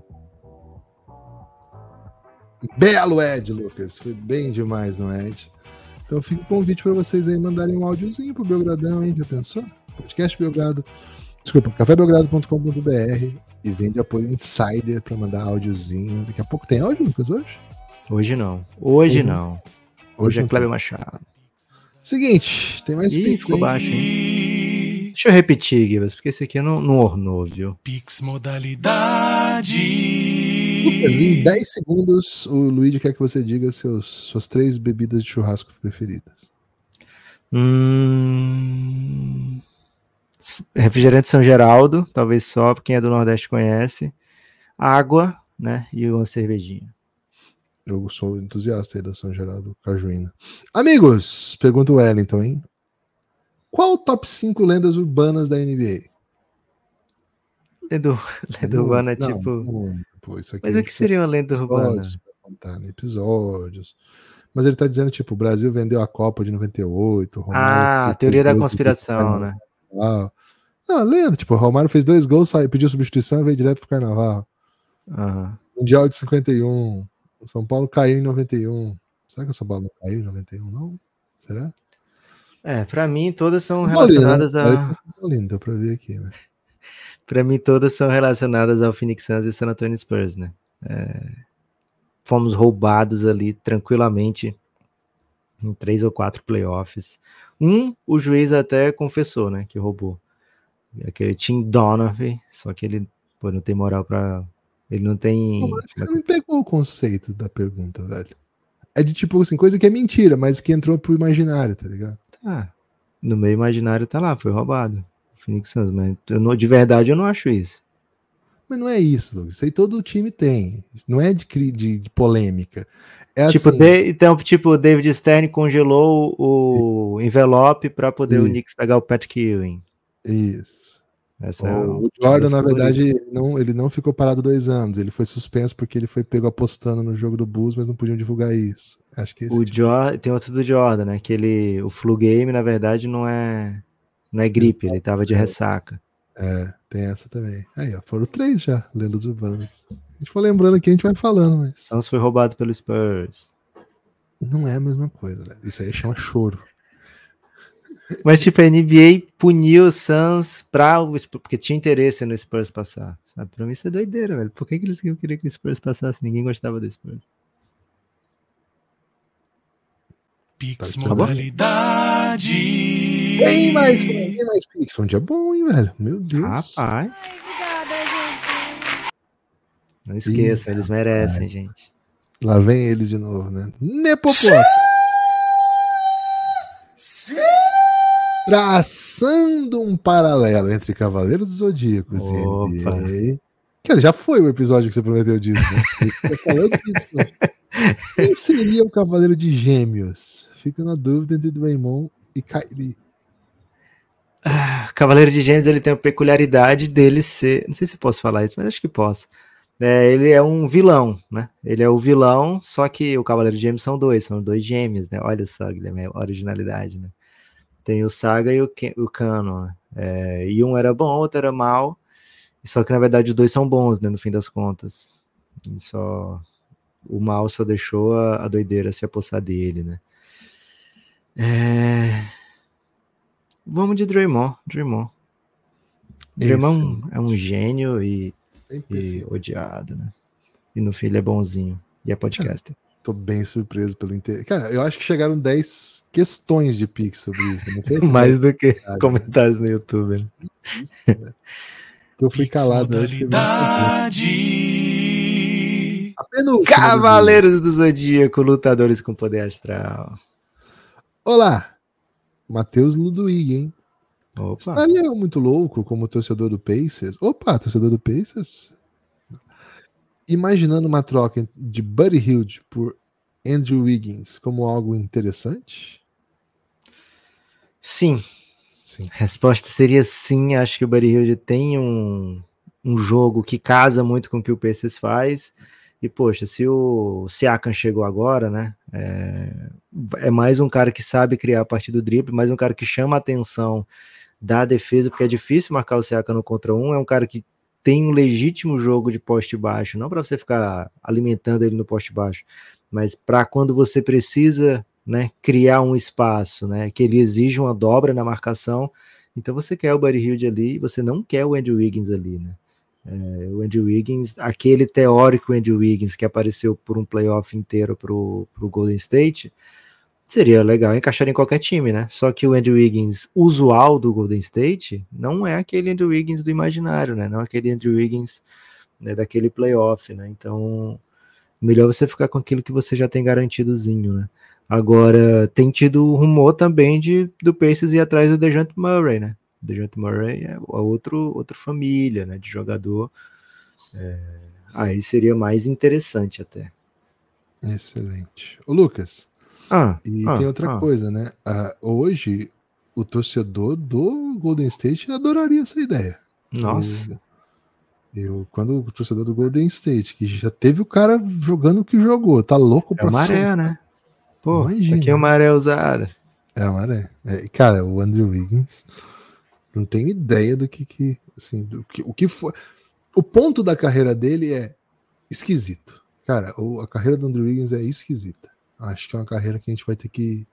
Belo Ed, Lucas. Foi bem demais no Ed. Então fica o convite para vocês aí mandarem um áudiozinho pro Belgradão, hein? Já pensou? Podcast Belgrado. Desculpa, cafébelgrado.com.br e vende apoio insider para mandar áudiozinho. Daqui a pouco tem áudio, Lucas, hoje? Hoje não. Hoje uhum. não. Hoje, Hoje é Kleber Machado. Seguinte, tem mais Ih, pix, ficou hein? baixo, hein? Deixa eu repetir, Gibas, porque esse aqui não, não ornou, viu? Pix modalidade. Lucas, em 10 segundos, o Luigi quer que você diga seus, suas três bebidas de churrasco preferidas. Hum... Refrigerante São Geraldo, talvez só quem é do Nordeste conhece. Água, né? E uma cervejinha. Eu sou entusiasta aí da São Geraldo Cajuína. Amigos, pergunta o Wellington, hein? Qual o top 5 lendas urbanas da NBA? Lenda, [LAUGHS] lenda urbana é Não, tipo. não, pô, isso aqui Mas o que seria uma lenda urbana? contar, né? Episódios. Mas ele tá dizendo, tipo, o Brasil vendeu a Copa de 98. o Romário Ah, teoria da conspiração, né? Não, lenda, tipo, o Romário fez dois gols, saiu, pediu substituição e veio direto pro carnaval. Aham. Mundial de 51. O São Paulo caiu em 91. Será que o São Paulo não caiu em 91, não? Será? É, pra mim todas são Paulino, relacionadas né? a. Paulino, Deu pra ver aqui, né? Pra mim todas são relacionadas ao Phoenix Suns e San Antonio Spurs, né? É, Fomos roubados ali tranquilamente em três ou quatro playoffs. Um, o juiz até confessou, né, que roubou. Aquele Tim Donovan, só que ele pô, não tem moral pra. Ele não tem. Você não pegou o conceito da pergunta, velho. É de tipo assim, coisa que é mentira, mas que entrou pro imaginário, tá ligado? Tá. No meu imaginário tá lá, foi roubado. O Phoenix Suns, mas eu não- de verdade eu não acho isso. Mas não é isso, Lucas. Isso aí todo time tem. Não é de, de, de polêmica. É tipo, assim, de- então, tipo, o David Stern congelou o envelope para poder o Isso. Knicks pegar o Patrick Ewing. Isso. Essa é O, o Jordan, na verdade, ele não, ele não ficou parado dois anos. Ele foi suspenso porque ele foi pego apostando no jogo do Bulls, mas não podiam divulgar isso. Acho que esse O tipo- Jordan, tem outro do Jordan, né? Que ele, o flu game, na verdade, não é, não é gripe, ele tava de ressaca. É, tem essa também. Aí, ó, foram três já, lendas urbanas. A gente for lembrando aqui, a gente vai falando, mas Suns foi roubado pelo Spurs. não é a mesma coisa, né? Isso aí chama choro. Mas, tipo, a NBA puniu o Suns pra o Spurs, porque tinha interesse no Spurs passar. Sabe? Pra mim isso é doideira, velho. Por que, que eles iam querer que o Spurs passasse? Ninguém gostava do Spurs. Pix Tá bom? modalidade. Tem mais, tem mais Pix. Foi um dia bom, hein, velho? Meu Deus. Rapaz. Não esqueçam, eles merecem, gente. Lá vem ele de novo, né? Nepopop. Traçando um paralelo entre Cavaleiros dos Zodíacos Opa. e NBA. Cara, já foi o episódio que você prometeu disso, né? Você [LAUGHS] falou disso. né? Quem seria o Cavaleiro de Gêmeos? Fica na dúvida entre Draymond e Kyrie. Cavaleiro de Gêmeos ele tem a peculiaridade dele ser. Não sei se eu posso falar isso, mas acho que posso. É, ele é um vilão, né? Ele é o vilão, só que o Cavaleiro de Gêmeos são dois, são dois gêmeos, né? Olha só, Guilherme, a originalidade, né? Tem o Saga e o, o Kano, né? É, e um era bom, outro era mal. Só que na verdade os dois são bons, né? No fim das contas. E só o mal só deixou a, a doideira se apossar dele, né? É... Vamos de Draymond, Draymond. Draymond é um gênio e, e assim. odiado, né? E no fim ele é bonzinho. E é podcaster. Tô bem surpreso pelo interesse. Cara, eu acho que chegaram 10 questões de Pix sobre isso. Não assim, [LAUGHS] Mais do que verdade, comentários no YouTube. né? né? Eu fui Pix calado. modalidade. A penúltima, Cavaleiros do Zodíaco, lutadores com poder astral. Olá, Matheus Ludwig, hein? Opa. Estaria eu muito louco como torcedor do Pacers? Opa, torcedor do Pacers? Imaginando uma troca de Buddy Hilde por Andrew Wiggins como algo interessante? Sim. Sim. A resposta seria sim. Acho que o Buddy Hilde tem um, um jogo que casa muito com o que o Pacers faz. E, poxa, se o Siakam chegou agora, né? É, é mais um cara que sabe criar a partir do drible, mais um cara que chama a atenção da defesa, porque é difícil marcar o Siakam no contra um. É um cara que tem um legítimo jogo de poste baixo, não para você ficar alimentando ele no poste baixo, mas para quando você precisa né, criar um espaço, né, que ele exige uma dobra na marcação. Então você quer o Buddy Hilde ali, você não quer o Andrew Wiggins ali, né? É, o Andrew Wiggins, aquele teórico Andrew Wiggins que apareceu por um playoff inteiro para o Golden State, seria legal encaixar em qualquer time, né? Só que o Andrew Wiggins usual do Golden State não é aquele Andrew Wiggins do imaginário, né? Não é aquele Andrew Wiggins né, daquele playoff, né? Então, melhor você ficar com aquilo que você já tem garantidozinho, né? Agora, tem tido rumor também de do Pacers ir atrás do DeJounte Murray, né? DeJounte Murray é outro, outra família, né, de jogador. É, aí seria mais interessante até. Excelente. O Lucas, ah, e ah, tem outra ah. coisa, né? Ah, hoje, o torcedor do Golden State adoraria essa ideia. Nossa, Eu, eu- quando o torcedor do Golden State, que já teve o cara jogando o que jogou, tá louco é o Maré, soltar- né? Pô, Imagina. aqui é o Maré usado. É o Maré. É, cara, o Andrew Wiggins não tem ideia do que, que assim, do que, o que foi. O ponto da carreira dele é esquisito. Cara, o- a carreira do Andrew Wiggins é esquisita. Acho que é uma carreira que a gente vai ter que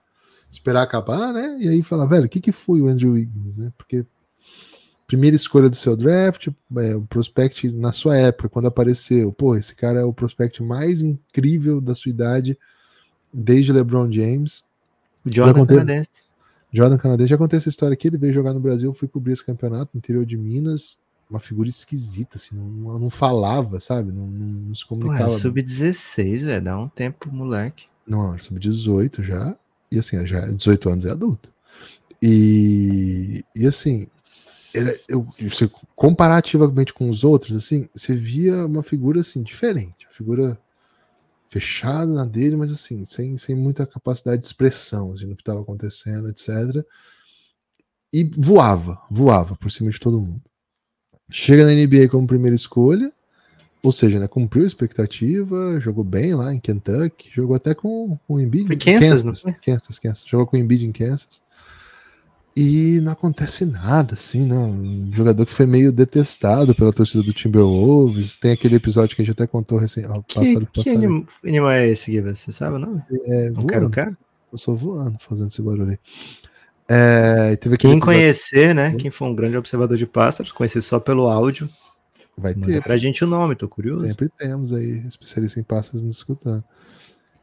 esperar acabar, né? E aí falar, velho, o que, que foi o Andrew Wiggins, né? Porque primeira escolha do seu draft, é, o prospect na sua época, quando apareceu, pô, esse cara é o prospect mais incrível da sua idade desde LeBron James. Jordan acontece-. Jordan canadense, já contei essa história aqui, ele veio jogar no Brasil, fui cobrir esse campeonato no interior de Minas, uma figura esquisita, assim, não, não- falava, sabe? Não, não- não se é comunicava. sub-16, velho. Dá um tempo, moleque. Não, sub-18 já, e assim, já 18 anos é adulto. E, e assim, ele- eu, você, comparativamente com os outros, assim, você via uma figura assim, diferente, uma figura fechada na dele, mas assim, sem, sem muita capacidade de expressão assim, no que estava acontecendo, etc. E voava, voava por cima de todo mundo. Chega na NBA como primeira escolha, ou seja, né, cumpriu a expectativa, jogou bem lá em Kentucky, jogou até com, com o Embiid. Foi Kansas, Kansas? Kansas, Kansas, jogou com o Embiid em Kansas. E não acontece nada, assim, né? Um jogador que foi meio detestado pela torcida do Timberwolves. Tem aquele episódio que a gente até contou recém, ó, Que, passado que passado. anim- animal é esse, Guilherme? Você sabe o nome? É, Não quero, quero. Eu sou voando fazendo esse barulho aí. É, Quem episódio- conhecer, né? Quem for um grande observador de pássaros, conhecer só pelo áudio, vai manda ter, pra gente o nome, tô curioso. Sempre temos aí especialistas em pássaros nos escutando.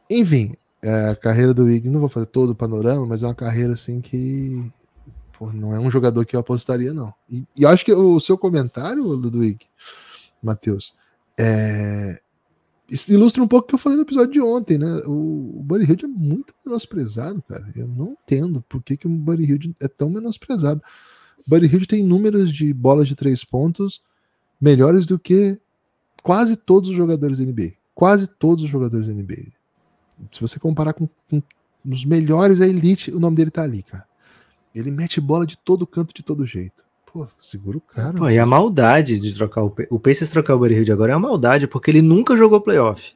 Enfim, é, a carreira do Wiggins, não vou fazer todo o panorama, mas é uma carreira assim que pô, não é um jogador que eu apostaria, não. E, e acho que o seu comentário, Ludwig, Matheus, é, isso ilustra um pouco o que eu falei no episódio de ontem, né? O, o Buddy Hilde é muito menosprezado, cara. Eu não entendo por que, que o Buddy Hilde é tão menosprezado. O Buddy Hilde tem números de bolas de três pontos melhores do que quase todos os jogadores da NBA. Quase todos os jogadores da NBA. Se você comparar com, com os melhores da elite, o nome dele tá ali, cara. Ele mete bola de todo canto, de todo jeito. Pô, segura o cara. Pô, e a maldade de trocar o, o Pacers trocar o Buddy Hield agora é uma maldade, porque ele nunca jogou playoff.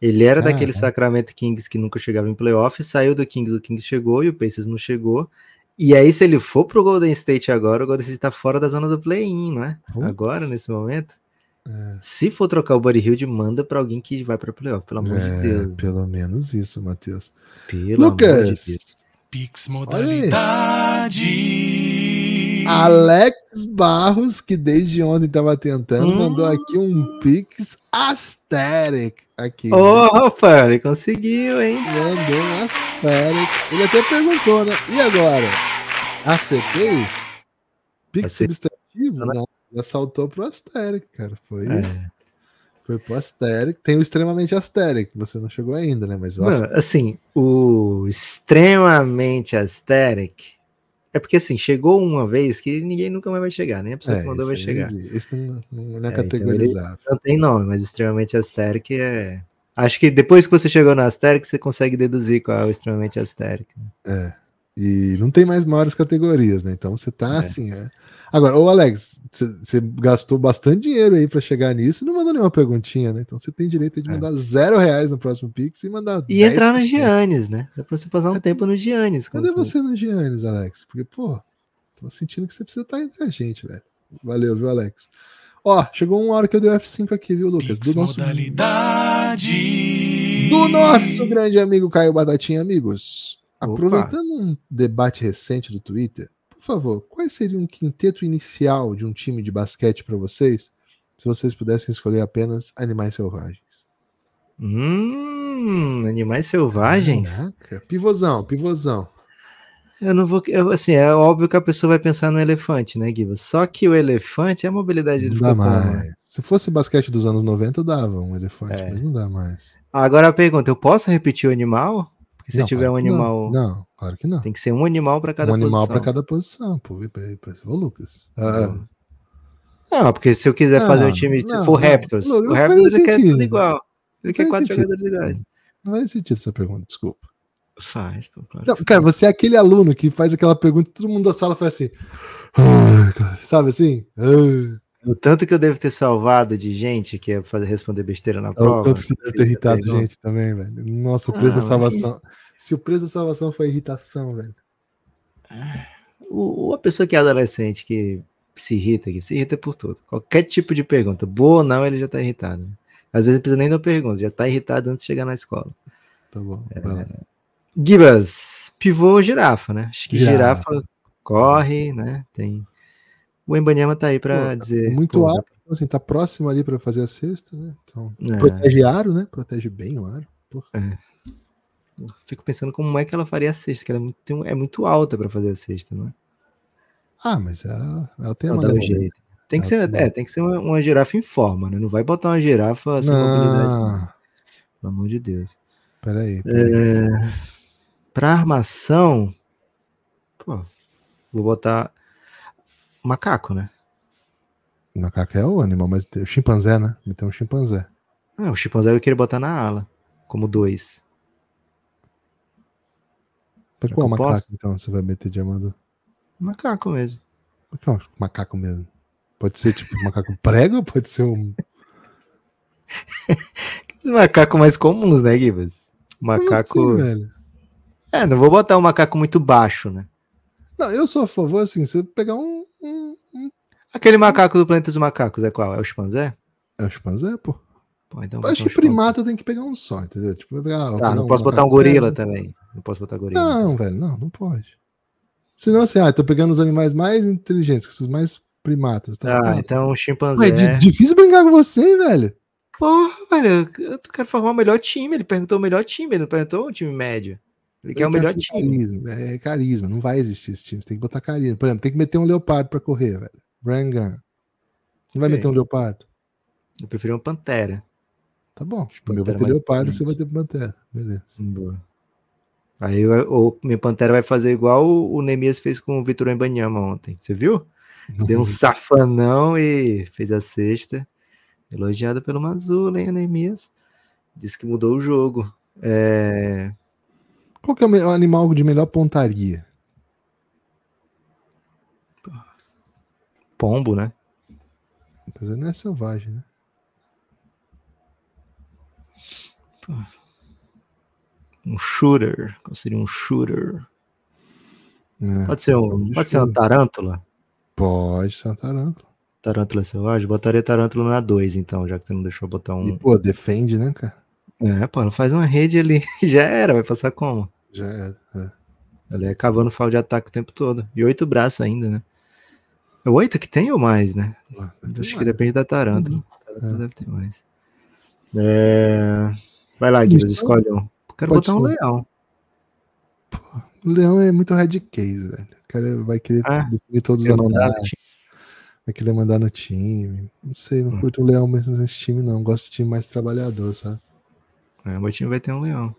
Ele era Ah, daquele é. Sacramento Kings que nunca chegava em playoff, saiu do Kings, o Kings chegou e o Pacers não chegou. E aí, se ele for pro Golden State agora, o Golden State tá fora da zona do play-in, não é? Putz. Agora, nesse momento. É. Se for trocar o Buddy Hield, manda pra alguém que vai pra playoff, pelo amor É, de Deus. Pelo menos isso, Matheus. Pelo amor de Lucas, Deus. Pix modalidade. Alex Barros, que desde ontem tava tentando, Hum. mandou aqui um Pix Asterix aqui. Ô, Rafael, ele conseguiu, hein? Mandou um Asterix. Ele até perguntou, né? E agora? Acertei? Pix Acertei. substantivo? Não, já saltou pro Asterix, cara. Foi. É. Foi pro Asteric. Tem o extremamente Asteric, você não chegou ainda, né? Mas Mano, Asteric- assim, o extremamente aesthetic é porque assim, chegou uma vez que ninguém nunca mais vai chegar, nem a pessoa que mandou vai chegar. Esse não, não é, É, categorizável. Não tem nome, mas extremamente aesthetic é. Acho que depois que você chegou no aesthetic, você consegue deduzir qual é o extremamente aesthetic. É. E não tem mais maiores categorias, né? Então você tá É. assim. É. Agora, ô Alex, você gastou bastante dinheiro aí pra chegar nisso e não mandou nenhuma perguntinha, né? Então você tem direito de É. mandar zero reais no próximo Pix e mandar. E entrar no 10%. Giannis, né? Dá pra você passar um Cadê- tempo no Giannis. Cadê com- você no Giannis, Alex? Porque, pô, tô sentindo que você precisa estar entre a gente, velho. Valeu, viu, Alex? Ó, chegou uma hora que eu dei o F5 aqui, viu, Lucas? Pix Do nosso, modalidade. do nosso grande amigo Caio Batatinha, amigos. Opa. Aproveitando um debate recente do Twitter, por favor, quais seriam um quinteto inicial de um time de basquete pra vocês, se vocês pudessem escolher apenas animais selvagens? Hum, animais selvagens? Caraca, pivôzão, pivôzão. Eu não vou. eu, assim, é óbvio que a pessoa vai pensar no elefante, né, Guiva? Só que o elefante, a mobilidade dele Não dá ficou como, né? mais. Se fosse basquete dos anos 90, dava um elefante, É. mas não dá mais. Agora a pergunta: eu posso repetir o animal? Porque se Não, tiver um que não. animal. Não, claro que não. Tem que ser um animal para cada um animal posição. para cada posição, pô. Ô, Lucas. Ah, Não, porque se eu quiser Não, fazer um time, se não, for não. Raptors, Não, o Raptors ele quer tudo igual. Ele quer quatro sentido. jogadores iguais. não faz sentido essa pergunta, desculpa. Faz, pô, claro. Não, cara, você é aquele aluno que faz aquela pergunta e todo mundo da sala faz assim. "Ai, cara", Sabe assim? "Ai". O tanto que eu devo ter salvado de gente que ia fazer, responder besteira na É o prova. tanto que você deve ter irritado pergunta. gente também, velho. Nossa, o preço Ah, da salvação. Se o preço da salvação foi irritação, velho. O, o- a pessoa que é adolescente que se irrita, que se irrita por tudo. Qualquer tipo de pergunta, boa ou não, ele já tá irritado. Às vezes não precisa nem da pergunta, já tá irritado antes de chegar na escola. Tá bom. É. Gibas, pivô ou girafa, né? Acho que Girafa. girafa, corre, né? Tem. O Embanyama tá aí pra Pô, dizer. é muito pô, alto, assim, tá próximo ali pra fazer a cesta, né? Então, É. protege aro, né? Protege bem o aro. Porra. Fico pensando como é que ela faria a cesta, que ela é muito, é muito alta pra fazer a cesta, não é? Ah, mas ela, ela tem a Ela um jeito. Tem que Ela ser, tem- é, tem que ser uma, uma girafa em forma, né? Não vai botar uma girafa sem mobilidade. Pelo amor de Deus. peraí. peraí. É, pra armação, pô, vou botar macaco, né? O macaco é o animal, mas o chimpanzé, né? Tem um chimpanzé. Ah, o chimpanzé eu queria botar na ala, como dois. Pra Será qual que macaco, posso? então, você vai meter de amador? Macaco mesmo. Qual macaco mesmo? Pode ser tipo um macaco [LAUGHS] prego ou pode ser um. [LAUGHS] Os macacos mais comuns, né, Gibas? Macaco. Como assim, velho? é, não vou botar um macaco muito baixo, né? Não, eu sou a favor, assim, você pegar um. um, um... Aquele macaco do Planeta dos Macacos é qual? É o chimpanzé? É o chimpanzé, pô. Pô, então acho que um primata tem que pegar um só, entendeu? Tipo, pegar, Tá, não posso botar um gorila também. Não posso botar gorila. Não, velho, não, não pode. Senão, assim, ah, tô pegando os animais mais inteligentes, esses mais primatas. Tá? Ah, então um Ué, chimpanzé. di- difícil brincar com você, hein, velho. Porra, velho, eu quero formar o melhor time. Ele perguntou o melhor time, ele não perguntou o time médio. Ele quer o melhor Tem time. Carisma, é carisma, não vai existir esse time. Você tem que botar carisma. Por exemplo, tem que meter um leopardo pra correr, velho. Brangan. Não vai meter um leopardo? Eu prefiro uma pantera. Tá bom. O meu vai pantera ter leopardo, você vai ter pantera. Beleza. Boa. Aí o, minha pantera vai fazer igual o, o Nemias fez com o Vitor Embanyama ontem. Você viu? Deu um safanão e fez a sexta. Elogiado pelo Mazula, hein, o Nemias? Disse que mudou o jogo. É... Qual que é o animal de melhor pontaria? Pombo, né? Mas ele não é selvagem, né? Um shooter. Qual seria um shooter? É, Pode ser, um, pode ser uma tarântula? Pode ser uma tarântula. Tarântula selvagem? Botaria tarântula na 2, então, já que você não deixou botar E, um. pô, defende, né, cara? É, pô, não faz uma rede ali. [LAUGHS] Já era, vai passar como? Já era. é. Ele é cavando fal de ataque o tempo todo. E oito braços ainda, né? É oito que tem ou mais, né? Ah, Acho que mais. depende da tarântula. Tarântula É. Deve ter mais. É... Vai lá, Guilherme, escolhe um. Quero Pode botar um ser. leão. O leão é muito red case, velho. O cara vai querer Ah, definir todos os ataques. vai querer mandar no time. Não sei, não Hum. curto o Leão mesmo nesse time, não. Gosto de time mais trabalhador, sabe? É, meu time vai ter um leão.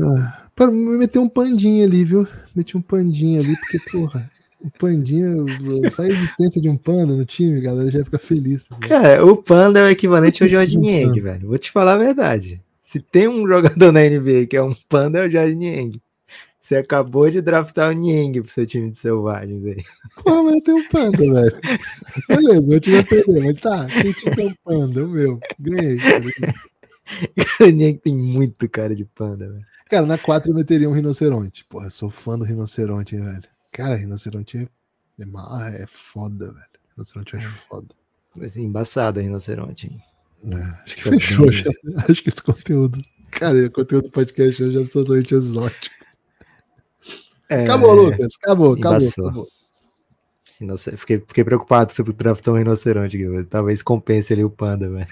Ah, para meter um pandinha ali, viu? Meti um pandinha ali, porque, porra, o pandinha, só a existência de um panda no time, galera, já fica feliz. Cara, o Panda é o equivalente ao Jorge [LAUGHS] Niang, panda. velho. Vou te falar a verdade. Se tem um jogador na NBA que é um Panda, é o Jorge Niang. Você acabou de draftar o Niang pro seu time de selvagens aí. Porra, mas eu tenho um panda, velho. Beleza, time vai perder, mas tá, quem time é um panda, o meu. Ganhei. tá ligado? [LAUGHS] O Niang tem muito cara de Panda, velho. Cara, na 4 eu meteria um rinoceronte. Porra, eu sou fã do rinoceronte, hein, velho. Cara, rinoceronte é, é, é foda, velho. Rinoceronte eu acho foda. Assim, embaçado rinoceronte. hein? É, acho que Tá fechou já. [LAUGHS] Acho que esse conteúdo. Cara, o conteúdo do podcast hoje é absolutamente exótico. É, Acabou, Lucas. Acabou, acabou. Acabou. Fiquei, fiquei preocupado se eu draftar um rinoceronte. Talvez compense ali o Panda, velho.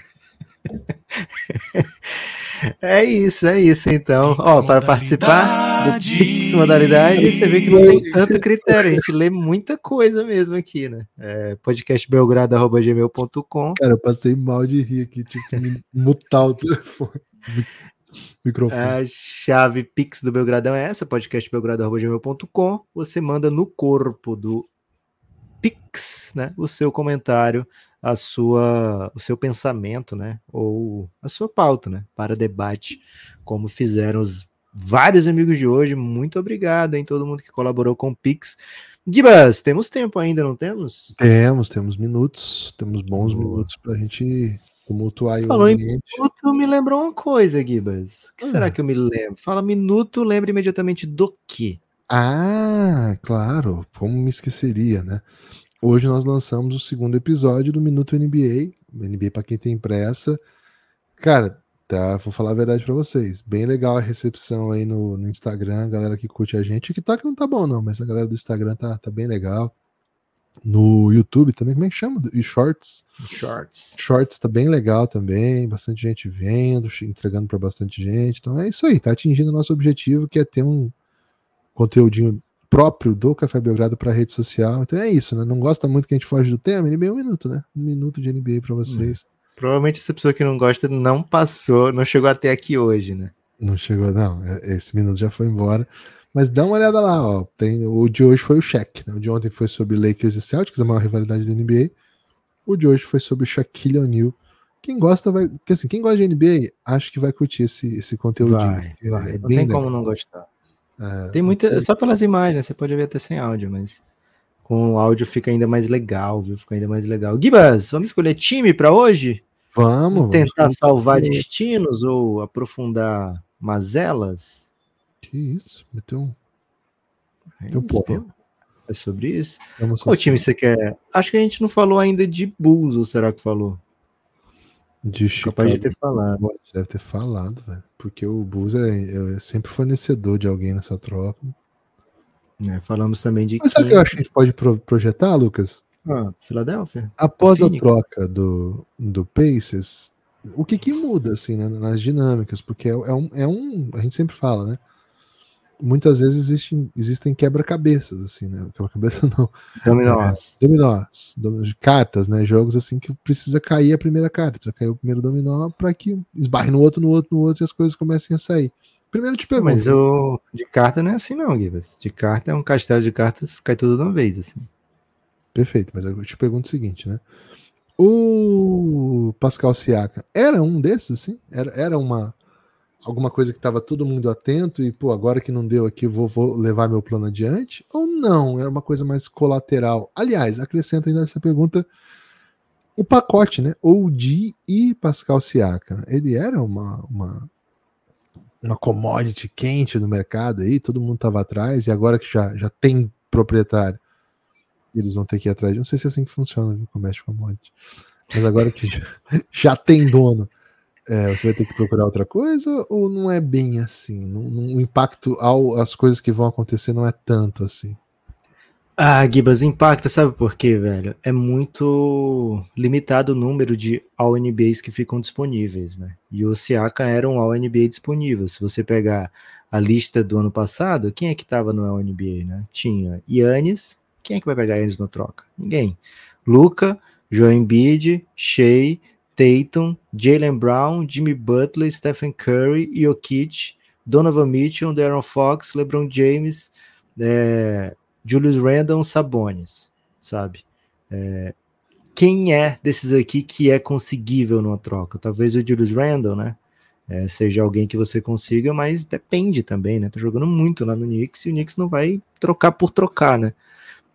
[LAUGHS] [LAUGHS] É isso, é isso então. Ó, para participar do Modalidade. Pix Modalidade, você vê que não tem tanto critério. A gente lê muita coisa mesmo aqui, né? É, podcastbelgrado.gmail.com Cara, eu passei mal de rir aqui, tive que mutar o telefone. Mi- [LAUGHS] Microfone. A chave Pix do Belgradão é essa, podcastbelgrado.gmail.com. Você manda no corpo do Pix, né? O seu comentário, a sua, o seu pensamento, né? Ou a sua pauta, né? Para debate, como fizeram os vários amigos de hoje. Muito obrigado, hein? Todo mundo que colaborou com o Pix. Gibas, temos tempo ainda, não temos? Temos, temos minutos, temos bons Boa. minutos pra gente tumultuar aí o Falou em. Minuto me lembrou uma coisa, Gibas. O que Ah. será que eu me lembro? Fala minuto, lembra imediatamente do quê? Ah, claro, como me esqueceria, né? Hoje nós lançamos o segundo episódio do Minuto NBA, NBA para quem tem pressa. Cara, tá, vou falar a verdade pra vocês. Bem legal a recepção aí no, no Instagram, a galera que curte a gente. O TikTok não tá bom não, mas a galera do Instagram tá, tá bem legal. No YouTube também, como é que chama? E Shorts. Shorts. Shorts tá bem legal também, bastante gente vendo, entregando para bastante gente. Então é isso aí, tá atingindo o nosso objetivo, que é ter um conteúdinho próprio do Café Belgrado para rede social. Então é isso, né? Não gosta muito que a gente foge do tema, NBA é um minuto, né? Um minuto de NBA para vocês. Provavelmente essa pessoa que não gosta não passou, não chegou até aqui hoje, né? Não chegou, não. é- Esse minuto já foi embora. Mas dá uma olhada lá, ó. Tem, o de hoje foi o Shaq, né? O de ontem foi sobre Lakers e Celtics, a maior rivalidade da NBA. O de hoje foi sobre Shaquille O'Neal. Quem gosta vai. Assim, quem gosta de NBA, acho que vai curtir esse, esse conteúdo. Vai, É vai. Não bem tem legal. como não gostar. É, Tem muita. Só pelas imagens, você pode ver até sem áudio, mas com o áudio fica ainda mais legal, viu? Fica ainda mais legal. Gibas, vamos escolher time para hoje? Vamos, vamos Tentar começar salvar com- destinos ou aprofundar mazelas? Que isso? Meteu um. É, um porra. é sobre isso. Vamos Qual time você quer? Acho que a gente não falou ainda de Bulls, ou será que falou? De Chicago. Capaz de ter falado. Deve ter falado, velho. Porque o Bulls é, é sempre fornecedor de alguém nessa troca. né? Falamos também de. Mas sabe o que eu acho que a gente pode pro- projetar, Lucas? Ah, Filadélfia? Após a troca do, do Pacers, o que que muda, assim, né, nas dinâmicas? Porque é, é um, é um. A gente sempre fala, né? Muitas vezes existem, existem quebra-cabeças, assim, né? Quebra-cabeça [LAUGHS] não. Dominós. Dominós, dominós de cartas, né? Jogos assim que precisa cair a primeira carta, precisa cair o primeiro dominó para que esbarre no outro, no outro, no outro e as coisas comecem a sair. Primeiro te pergunto. Mas o de carta não é assim, não, Gibas. De carta é um castelo de cartas, cai tudo de uma vez, assim. Perfeito, mas eu te pergunto o seguinte, né? O Pascal Siaka era um desses, assim? Era, era uma alguma coisa que estava todo mundo atento e, pô, agora que não deu aqui, vou, vou levar meu plano adiante? Ou não? Era uma coisa mais colateral? Aliás, acrescento ainda essa pergunta o pacote, né? OG e Pascal Siaka. Ele era uma, uma, uma commodity quente no mercado aí, todo mundo estava atrás, e agora que já, já tem proprietário, eles vão ter que ir atrás. Não sei se é assim que funciona o comércio commodity. Mas agora que já, [LAUGHS] já tem dono, é, você vai ter que procurar outra coisa ou não é bem assim? Não, não- o impacto ao, às coisas que vão acontecer não é tanto assim. Ah, Gibas, impacta, sabe por quê, velho? É muito limitado o número de All-NBAs que ficam disponíveis, né? E o Siaka era um All-NBA disponível. Se você pegar a lista do ano passado, quem é que tava no All-NBA, né? Tinha Yannis. Quem é que vai pegar Yannis no troca? Ninguém. Luca, Joel Embiid, Shea, Tatum, Jalen Brown, Jimmy Butler, Stephen Curry, Jokic, Donovan Mitchell, Darren Fox, LeBron James, é, Julius Randle, Sabonis, sabe? É, quem é desses aqui que é conseguível numa troca? Talvez o Julius Randle, né? É, seja alguém que você consiga, mas depende também, né? Tá jogando muito lá no Knicks e o Knicks não vai trocar por trocar, né?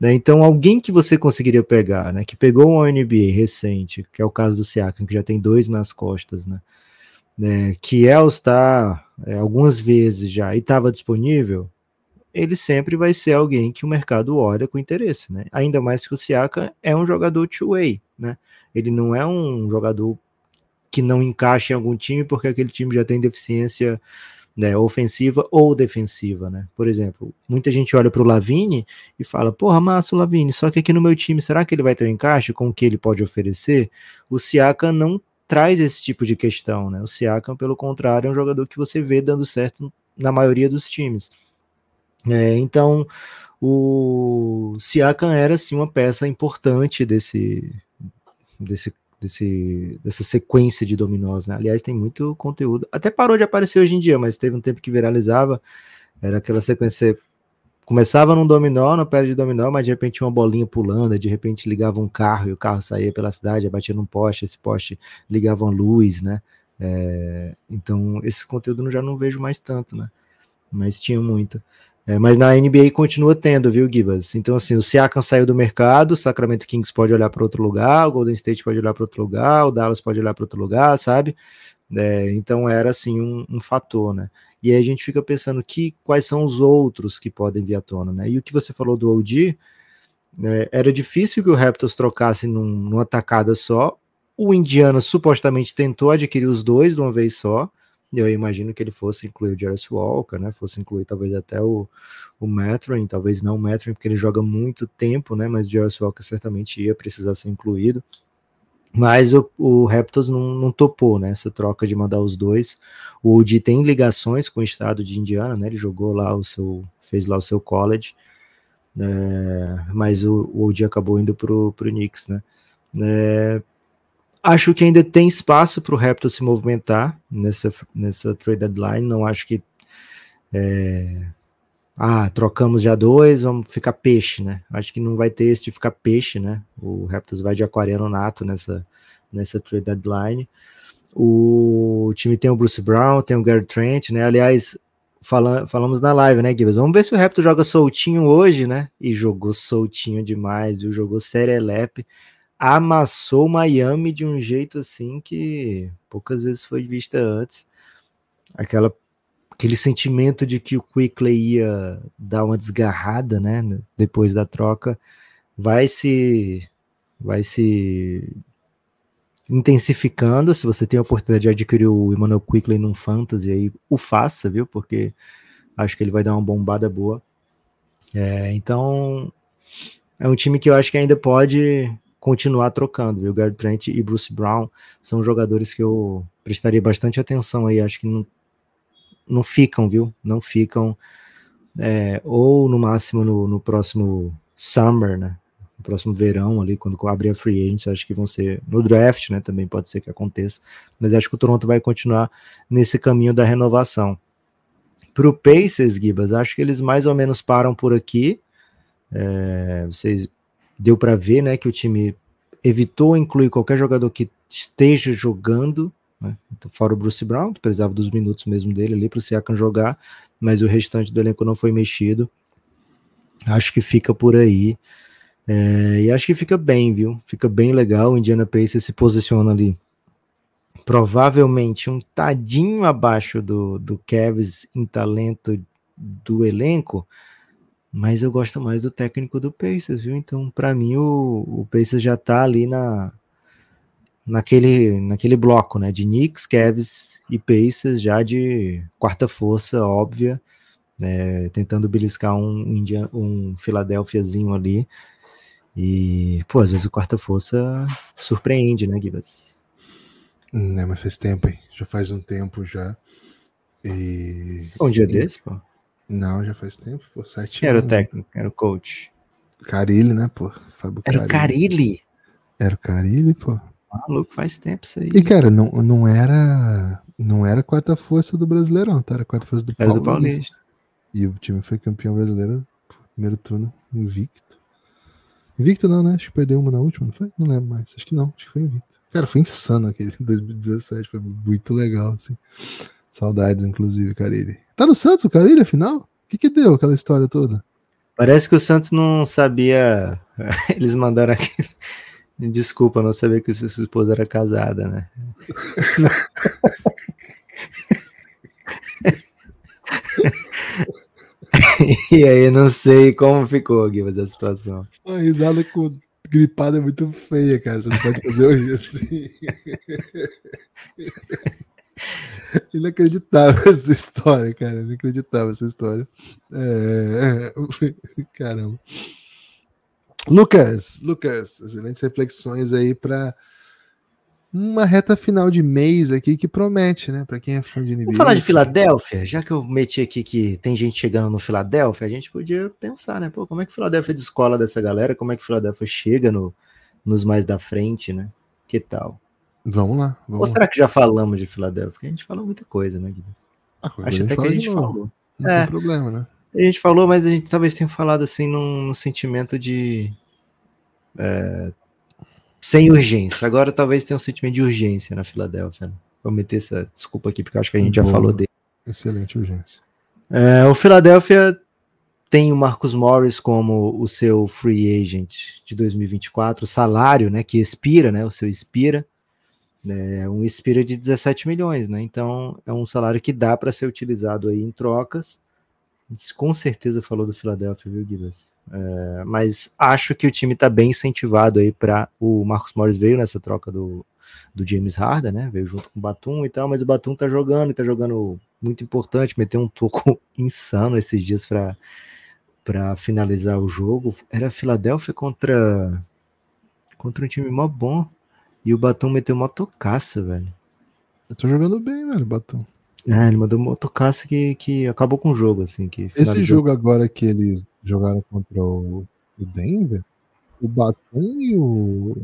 Né? Então, alguém que você conseguiria pegar, né? Que pegou um NBA recente, que é o caso do Siakam, que já tem dois nas costas, né? né que é All-Star é, algumas vezes já e estava disponível, ele sempre vai ser alguém que o mercado olha com interesse, né? Ainda mais que o Siakam é um jogador two-way, né? Ele não é um jogador que não encaixa em algum time porque aquele time já tem deficiência né, ofensiva ou defensiva, né? Por exemplo, muita gente olha para o Lavine e fala, porra, massa o Lavine, só que aqui no meu time, será que ele vai ter um encaixe com o que ele pode oferecer? O Siakam não traz esse tipo de questão, né? O Siakam, pelo contrário, é um jogador que você vê dando certo na maioria dos times. É, então, o Siakam era sim uma peça importante desse, desse, desse, dessa sequência de dominós. Né? Aliás, tem muito conteúdo. Até parou de aparecer hoje em dia, mas teve um tempo que viralizava. Era aquela sequência. Começava num dominó, no pé de dominó, mas de repente uma bolinha pulando, de repente ligava um carro e o carro saía pela cidade, batia num poste, esse poste ligava uma luz, né? É, então, esse conteúdo eu já não vejo mais tanto, né? Mas tinha muito. É, mas na NBA continua tendo, viu, Gibas? Então, assim, o Siakam saiu do mercado, o Sacramento Kings pode olhar para outro lugar, o Golden State pode olhar para outro lugar, o Dallas pode olhar para outro lugar, sabe? É, então era assim um, um, fator, né? E aí a gente fica pensando que quais são os outros que podem vir à tona, né? E o que você falou do OG, é, era difícil que o Raptors trocasse num, numa tacada só. O Indiana supostamente tentou adquirir os dois de uma vez só, eu imagino que ele fosse incluir o Jarvis Walker, né? Fosse incluir talvez até o, o Metron, talvez não o Metron, porque ele joga muito tempo, né? Mas o Jarvis Walker certamente ia precisar ser incluído. Mas o, o Raptors não, não topou, né? Essa troca de mandar os dois. O OG tem ligações com o estado de Indiana, né? Ele jogou lá o seu. fez lá o seu college. É, mas o, o OG acabou indo pro, pro Knicks, né? É, Acho que ainda tem espaço para o Raptor se movimentar nessa, nessa trade deadline. Não acho que. É... Ah, trocamos já dois, vamos ficar peixe, né? Acho que não vai ter esse de ficar peixe, né? O Raptors vai de aquariano nato nessa, nessa trade deadline. O time tem o Bruce Brown, tem o Gary Trent, né? Aliás, fala, falamos na live, né, Gibbs? Vamos ver se o Raptor joga soltinho hoje, né? E jogou soltinho demais, viu? Jogou serelepe amassou Miami de um jeito assim que poucas vezes foi vista antes. Aquela, aquele sentimento de que o Quickley ia dar uma desgarrada, né, depois da troca, vai se vai se intensificando. Se você tem a oportunidade de adquirir o Emmanuel Quickley num fantasy aí, o faça, viu? Porque acho que ele vai dar uma bombada boa. É, então é um time que eu acho que ainda pode continuar trocando, viu? Gary Trent e Bruce Brown são jogadores que eu prestaria bastante atenção aí, acho que não, não ficam, viu? Não ficam, é, ou no máximo no, no, próximo summer, né? No próximo verão ali, quando abrir a free agent, acho que vão ser no draft, né? Também pode ser que aconteça, mas acho que o Toronto vai continuar nesse caminho da renovação. Para o Pacers, Gibas, acho que eles mais ou menos param por aqui. É, vocês deu para ver né, que o time evitou incluir qualquer jogador que esteja jogando, né, então, fora o Bruce Brown, que precisava dos minutos mesmo dele ali para o Siakam jogar, mas o restante do elenco não foi mexido. Acho que fica por aí. É, e acho que fica bem, viu? Fica bem legal. O Indiana Pacers se posiciona ali provavelmente um tadinho abaixo do, do Cavs em talento do elenco, mas eu gosto mais do técnico do Pacers, viu? Então, para mim, o, o Pacers já tá ali na, naquele, naquele bloco, né? De Knicks, Cavs e Pacers, já de quarta força, óbvia, né? tentando beliscar um, Indian, um Philadelphiazinho ali. E, pô, às vezes o quarta força surpreende, né, Gibas? Né, mas faz tempo, hein? Já faz um tempo já. E. Um dia e... desse, pô. Não, já faz tempo, pô, sete Era o técnico, era o coach. Carilli, né, pô? Fábio era o Carilli? Era o Carilli, pô. Maluco, faz tempo isso aí. E, cara, não, não era. Não era quarta força do Brasileirão, tá? Era quarta força do Era do Paulista. Paulista. E o time foi campeão brasileiro primeiro turno, invicto. Invicto não, né? Acho que perdeu uma na última, não foi? Não lembro mais. Acho que não, acho que foi invicto. Cara, foi insano aquele [LAUGHS] 2017, foi muito legal, assim. Saudades, inclusive, Carilli. Tá no Santos o Carilli, afinal? O que que deu aquela história toda? Parece que o Santos não sabia. [LAUGHS] Eles mandaram aqui. [LAUGHS] Desculpa, não sabia que sua esposa era casada, né? [LAUGHS] e aí, não sei como ficou aqui a situação. A risada com gripada é muito feia, cara. Você não pode fazer hoje assim. [LAUGHS] Inacreditável essa história, cara. Inacreditável essa história. É... [LAUGHS] Caramba. Lucas, Lucas, excelentes reflexões aí para uma reta final de mês aqui que promete, né? Para quem é fã de NBA. Vamos falar de Filadélfia? Já que eu meti aqui que tem gente chegando no Filadélfia, a gente podia pensar, né? Pô, como é que Filadélfia descola dessa galera? Como é que Filadélfia chega no, nos mais da frente, né? Que tal? Vamos lá. Vamos Ou será que já falamos de Filadélfia? Porque a gente falou muita coisa, né, Guilherme? lá. Ah, Acho até que a gente falou. Não É. tem problema, né? A gente falou, mas a gente talvez tenha falado assim num, num sentimento de. é, sem urgência. Agora talvez tenha um sentimento de urgência na Filadélfia. Né? Vou meter essa desculpa aqui, porque eu acho que a gente já Boa. falou dele. Excelente urgência. É, o Philadelphia tem o Marcus Morris como o seu free agent de 2024, o salário, né, que expira, né, o seu expira, é um expira de 17 milhões, né? Então é um salário que dá para ser utilizado aí em trocas. Com certeza falou do Philadelphia, viu, Gibas? É, mas acho que o time está bem incentivado aí para o Marcus Morris veio nessa troca do, do James Harden, né? Veio junto com o Batum e tal, mas o Batum tá jogando e tá jogando muito importante, meteu um toco [LAUGHS] insano esses dias para para finalizar o jogo. Era Filadélfia contra contra um time mó bom e o Batum meteu uma tocaça, velho. Eu tô jogando bem, velho, Batom. É, ele mandou uma tocaça que, que acabou com o jogo, assim. Que Esse jogo agora que eles jogaram contra o, o Denver, o Batum e o.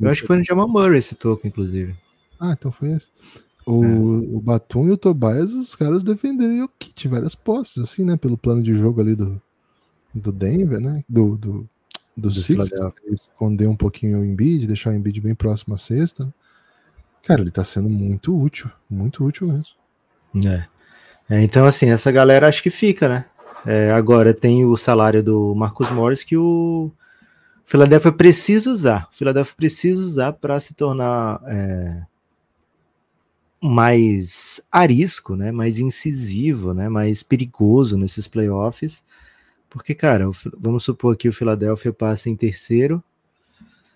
Eu acho que foi no Jamal Murray esse toco, inclusive. Ah, então foi esse. O, É. o Batum e o Tobias, os caras defenderam o kit, várias posses, assim, né? Pelo plano de jogo ali do, do Denver, né? Do, do, do, Do Sixers, esconder um pouquinho o Embiid, deixar o Embiid bem próximo à sexta. Cara, ele tá sendo muito útil, muito útil mesmo. É. É, então, assim, essa galera acho que fica, né? É, agora tem o salário do Marcus Morris que o Philadelphia precisa usar. O Philadelphia precisa usar para se tornar é, mais arisco, né? Mais incisivo, né? Mais perigoso nesses playoffs. Porque, cara, vamos supor que o Philadelphia passe em terceiro.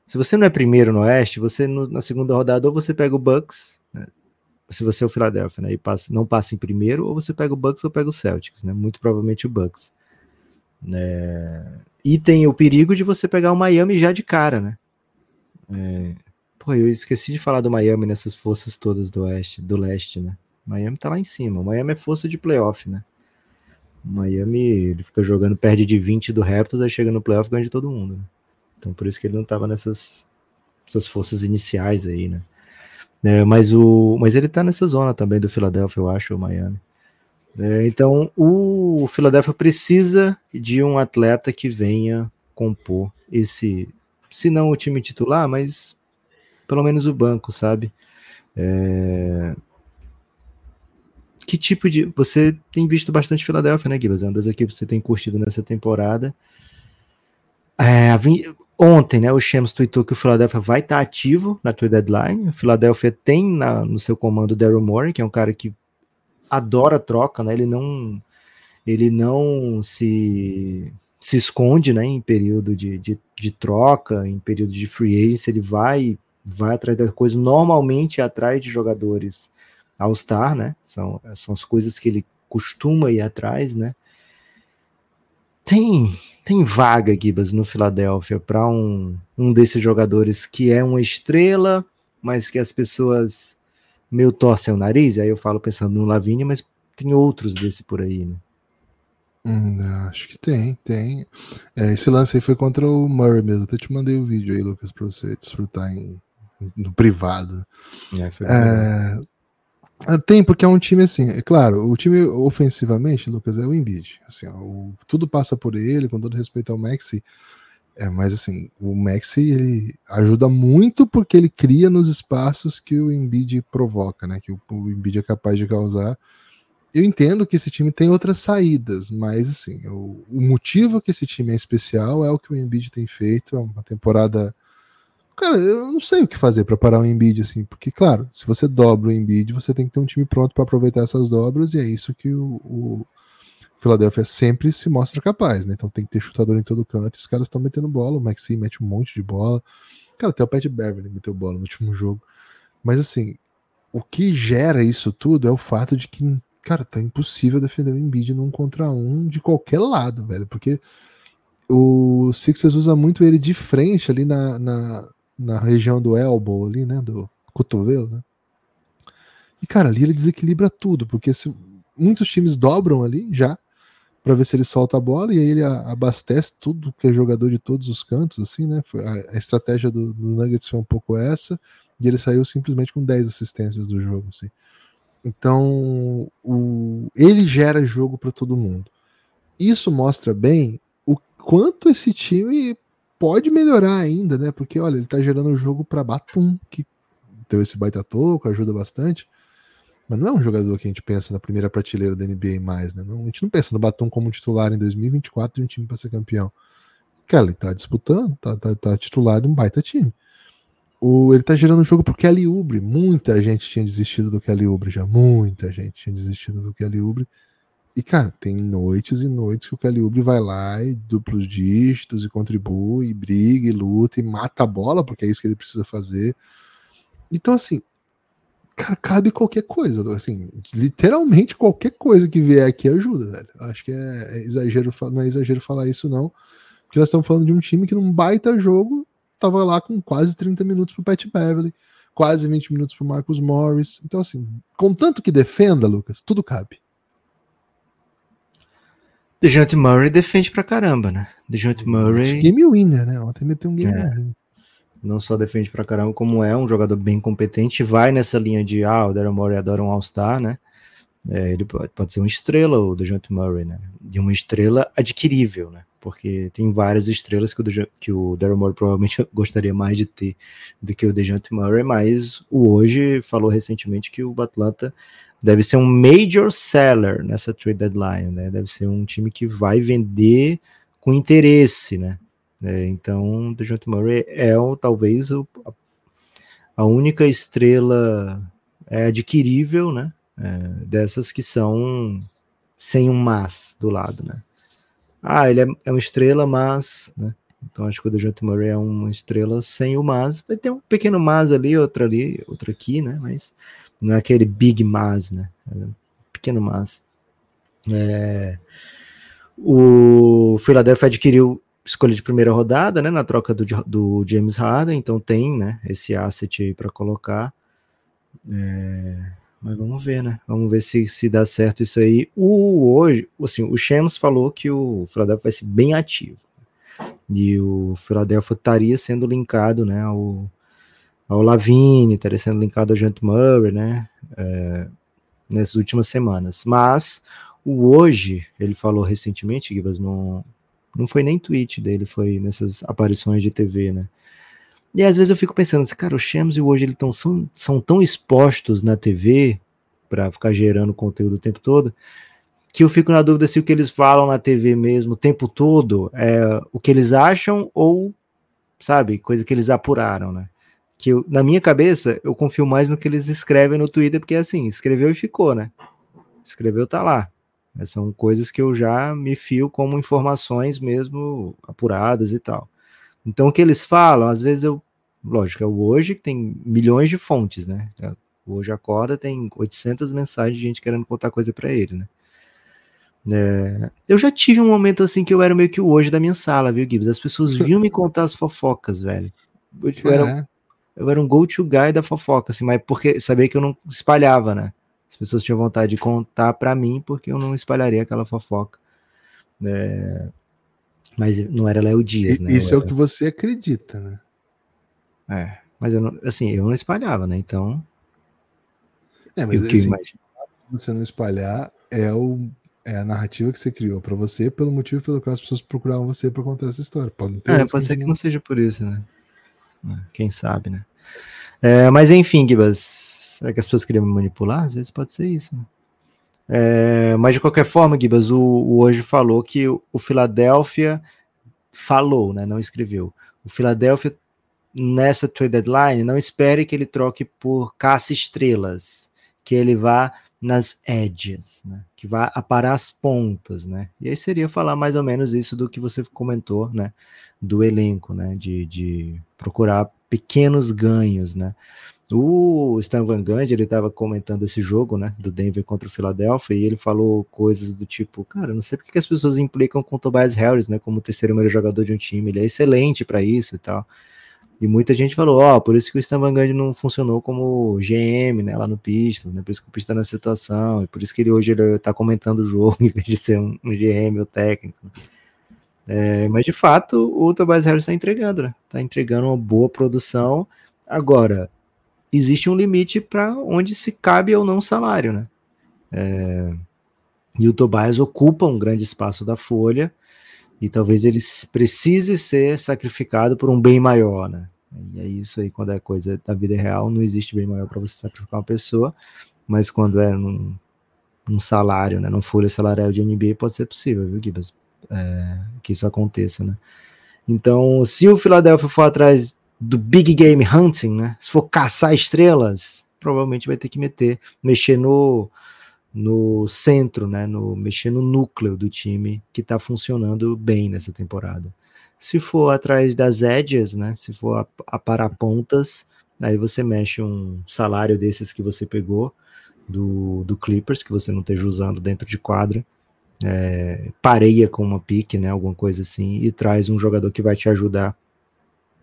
Se você não é primeiro no Oeste, você no- na segunda rodada ou você pega o Bucks, né? se você é o Philadelphia, né, e passa, não passa em primeiro, ou você pega o Bucks ou pega o Celtics, né? Muito provavelmente o Bucks. É, E tem o perigo de você pegar o Miami já de cara, né? É, Pô, eu esqueci de falar do Miami nessas forças todas do oeste, do leste, né? Miami tá lá em cima. O Miami é força de playoff, né? Miami, ele fica jogando, perde de 20 do Raptors, aí chega no playoff ganha de todo mundo. Né? Então por isso que ele não tava nessas essas forças iniciais aí, né? É, mas, o, mas ele tá nessa zona também do Philadelphia, eu acho, o Miami. É, então o Philadelphia precisa de um atleta que venha compor esse, se não o time titular, mas pelo menos o banco, sabe? É, Que tipo de. Você tem visto bastante Philadelphia, né, Gibas? É uma das equipes que você tem curtido nessa temporada. É, Ontem, né, o Shams tweetou que o Philadelphia vai estar ativo na trade deadline. O Philadelphia tem na- no seu comando o Daryl Morey, que é um cara que adora troca, né? Ele não, ele não se, se esconde, né, em período de, de, de troca, em período de free agency, ele vai vai atrás da coisa, normalmente é atrás de jogadores All-Star, né? São, são as coisas que ele costuma ir atrás, né? Tem tem vaga, Gibas, no Philadelphia para um, um desses jogadores que é uma estrela, mas que as pessoas meio torcem o nariz, aí eu falo pensando no Lavigne, mas tem outros desse por aí, né? Hum, acho que tem, tem. É, esse lance aí foi contra o Murray mesmo. Até te mandei o vídeo aí, Lucas, pra você desfrutar em, no privado. É, foi É, tem, porque é um time assim. É claro, o time ofensivamente, Lucas, é o Embiid. Assim, ó, o- tudo passa por ele, com todo respeito ao Maxi. É, mas assim, o Maxi ele ajuda muito porque ele cria nos espaços que o Embiid provoca, né? Que o, o Embiid é capaz de causar. Eu entendo que esse time tem outras saídas, mas assim, o, o motivo que esse time é especial é o que o Embiid tem feito. É uma temporada. Cara, eu não sei o que fazer para parar o Embiid, assim, porque, claro, se você dobra o Embiid, você tem que ter um time pronto para aproveitar essas dobras, e é isso que o, o Philadelphia sempre se mostra capaz, né? Então tem que ter chutador em todo canto, os caras estão metendo bola, o Maxi mete um monte de bola. Cara, até o Pat Beverly meteu bola no último jogo. Mas assim, o que gera isso tudo é o fato de que, cara, tá impossível defender o Embiid num contra um de qualquer lado, velho, porque o Sixers usa muito ele de frente ali na, na, na região do elbow ali, né, do cotovelo, né? E cara, ali ele desequilibra tudo, porque se, muitos times dobram ali já para ver se ele solta a bola e aí ele abastece tudo que é jogador de todos os cantos, assim, né? A estratégia do, do Nuggets foi um pouco essa e ele saiu simplesmente com 10 assistências do jogo, assim. Então, o, ele gera jogo para todo mundo. Isso mostra bem o quanto esse time pode melhorar ainda, né? Porque olha, ele tá gerando um jogo para Batum, que deu esse baita toco, ajuda bastante. Mas não é um jogador que a gente pensa na primeira prateleira da NBA mais, né? Não, a gente não pensa no Batum como titular em 2024 de um time para ser campeão. Cara, ele tá disputando, tá, tá, tá titular de um baita time. O, ele tá gerando um jogo pro Kelly Oubre. Muita gente tinha desistido do Kelly Oubre já. Muita gente tinha desistido do Kelly Oubre. E, cara, tem noites e noites que o Oubre vai lá e duplos dígitos e contribui, e briga e luta e mata a bola, porque é isso que ele precisa fazer. Então, assim, cara, cabe qualquer coisa, assim, literalmente qualquer coisa que vier aqui ajuda, velho. Acho que é, é exagero, não é exagero falar isso, não. Porque nós estamos falando de um time que num baita jogo tava lá com quase 30 minutos pro Pat Beverly, quase 20 minutos pro Marcus Morris. Então, assim, contanto que defenda, Lucas, tudo cabe. Dejante Murray defende pra caramba, né? Dejante Murray Game winner, né? Ontem meteu um game É. winner. não só defende pra caramba, como é um jogador bem competente, vai nessa linha de, ah, o Daryl Morey adora um All-Star, né? É, ele pode, pode ser uma estrela, o DeJounte Murray, né? De uma estrela adquirível, né? Porque tem várias estrelas que o, Dejo- que o Daryl Morey provavelmente [LAUGHS] gostaria mais de ter do que o DeJounte Murray, mas o hoje falou recentemente que o Atlanta deve ser um major seller nessa trade deadline, né? Deve ser um time que vai vender com interesse, né? É, então, DeJounte Murray é o, talvez o, a, única estrela é, adquirível, né? É, dessas que são sem um mas do lado, né? Ah, ele é, é uma estrela, mas, né? Então acho que o DeJounte Murray é uma estrela sem o mas. Vai ter um pequeno mas ali, outro ali, outro aqui, né? Mas não é aquele big mas, né? É um pequeno mas. É, o Philadelphia adquiriu escolha de primeira rodada, né, na troca do, do James Harden, então tem, né, esse asset aí para colocar. É, mas vamos ver, né? Vamos ver se, se dá certo isso aí. O hoje, assim, o Shams falou que o Philadelphia vai ser bem ativo. E o Philadelphia estaria sendo linkado, né, ao, ao Lavine, estaria sendo linkado ao Jant Murray, né, é, nessas últimas semanas. Mas o hoje, ele falou recentemente, Gibas, no, não foi nem tweet dele, foi nessas aparições de TV, né? E às vezes eu fico pensando assim, cara, o Shams e o hoje eles tão, são, são tão expostos na TV para ficar gerando conteúdo o tempo todo, que eu fico na dúvida se o que eles falam na TV mesmo o tempo todo é o que eles acham ou, sabe, coisa que eles apuraram, né? Que eu, na minha cabeça eu confio mais no que eles escrevem no Twitter, porque assim, escreveu e ficou, né? Escreveu, tá lá. São coisas que eu já me fio como informações mesmo apuradas e tal. Então, o que eles falam, às vezes eu. Lógico, é o hoje que tem milhões de fontes, né? O hoje acorda, tem 800 mensagens de gente querendo contar coisa para ele, né? É, eu já tive um momento assim que eu era meio que o hoje da minha sala, viu, Gibbs? As pessoas vinham me contar as fofocas, velho. Eu, eu era, É. eu era um go-to guy da fofoca, assim, mas porque sabia que eu não espalhava, né? As pessoas tinham vontade de contar para mim porque eu não espalharia aquela fofoca. É, mas não era Léo Dias, né? Isso é o que você acredita, né? é, mas eu não, assim, eu não espalhava, né? Então, É, mas eu que assim, imagino. você não espalhar é, o, é a narrativa que você criou pra você, pelo motivo pelo qual as pessoas procuravam você pra contar essa história. Pode, não ter É, pode ser que não seja por isso, né? É, Quem sabe, né? É, mas enfim, Gibas, será que as pessoas queriam me manipular? Às vezes pode ser isso, né? É, mas de qualquer forma, Gibas, o, o hoje falou que o, o Philadelphia falou, né? Não escreveu. O Philadelphia nessa trade deadline não espere que ele troque por caça estrelas, que ele vá nas edges, né? Que vá aparar as pontas, né? E aí seria falar mais ou menos isso do que você comentou, né? Do elenco, né? De, de procurar pequenos ganhos, né? O Stan Van Gundy, ele estava comentando esse jogo, né, do Denver contra o Philadelphia, e ele falou coisas do tipo, cara, não sei porque que as pessoas implicam com o Tobias Harris, né, como o terceiro melhor jogador de um time, ele é excelente para isso e tal. E muita gente falou, ó, por isso que o Stan Gundy não funcionou como GM, né, lá no Pistons, né, por isso que o Pistons tá nessa situação, e por isso que ele hoje ele tá comentando o jogo [LAUGHS] em vez de ser um, um GM ou técnico. É, mas de fato, o Tobias Harris está entregando, né? Tá entregando uma boa produção. Agora, existe um limite para onde se cabe ou não salário, né? É, e o Tobias ocupa um grande espaço da folha e talvez ele precise ser sacrificado por um bem maior, né? E é isso aí, quando é coisa da vida real, não existe bem maior para você sacrificar uma pessoa, mas quando é num, num salário, né, numa folha salarial de NBA, pode ser possível, viu, Gibas? É, que isso aconteça, né? Então, se o Philadelphia for atrás do big game hunting, né? Se for caçar estrelas, provavelmente vai ter que meter, mexer no no centro, né? No mexer no núcleo do time que está funcionando bem nessa temporada. Se for atrás das edges, né? Se for a, a para pontas, aí você mexe um salário desses que você pegou do, do Clippers que você não esteja usando dentro de quadra. É, pareia com uma pique, né? Alguma coisa assim, e traz um jogador que vai te ajudar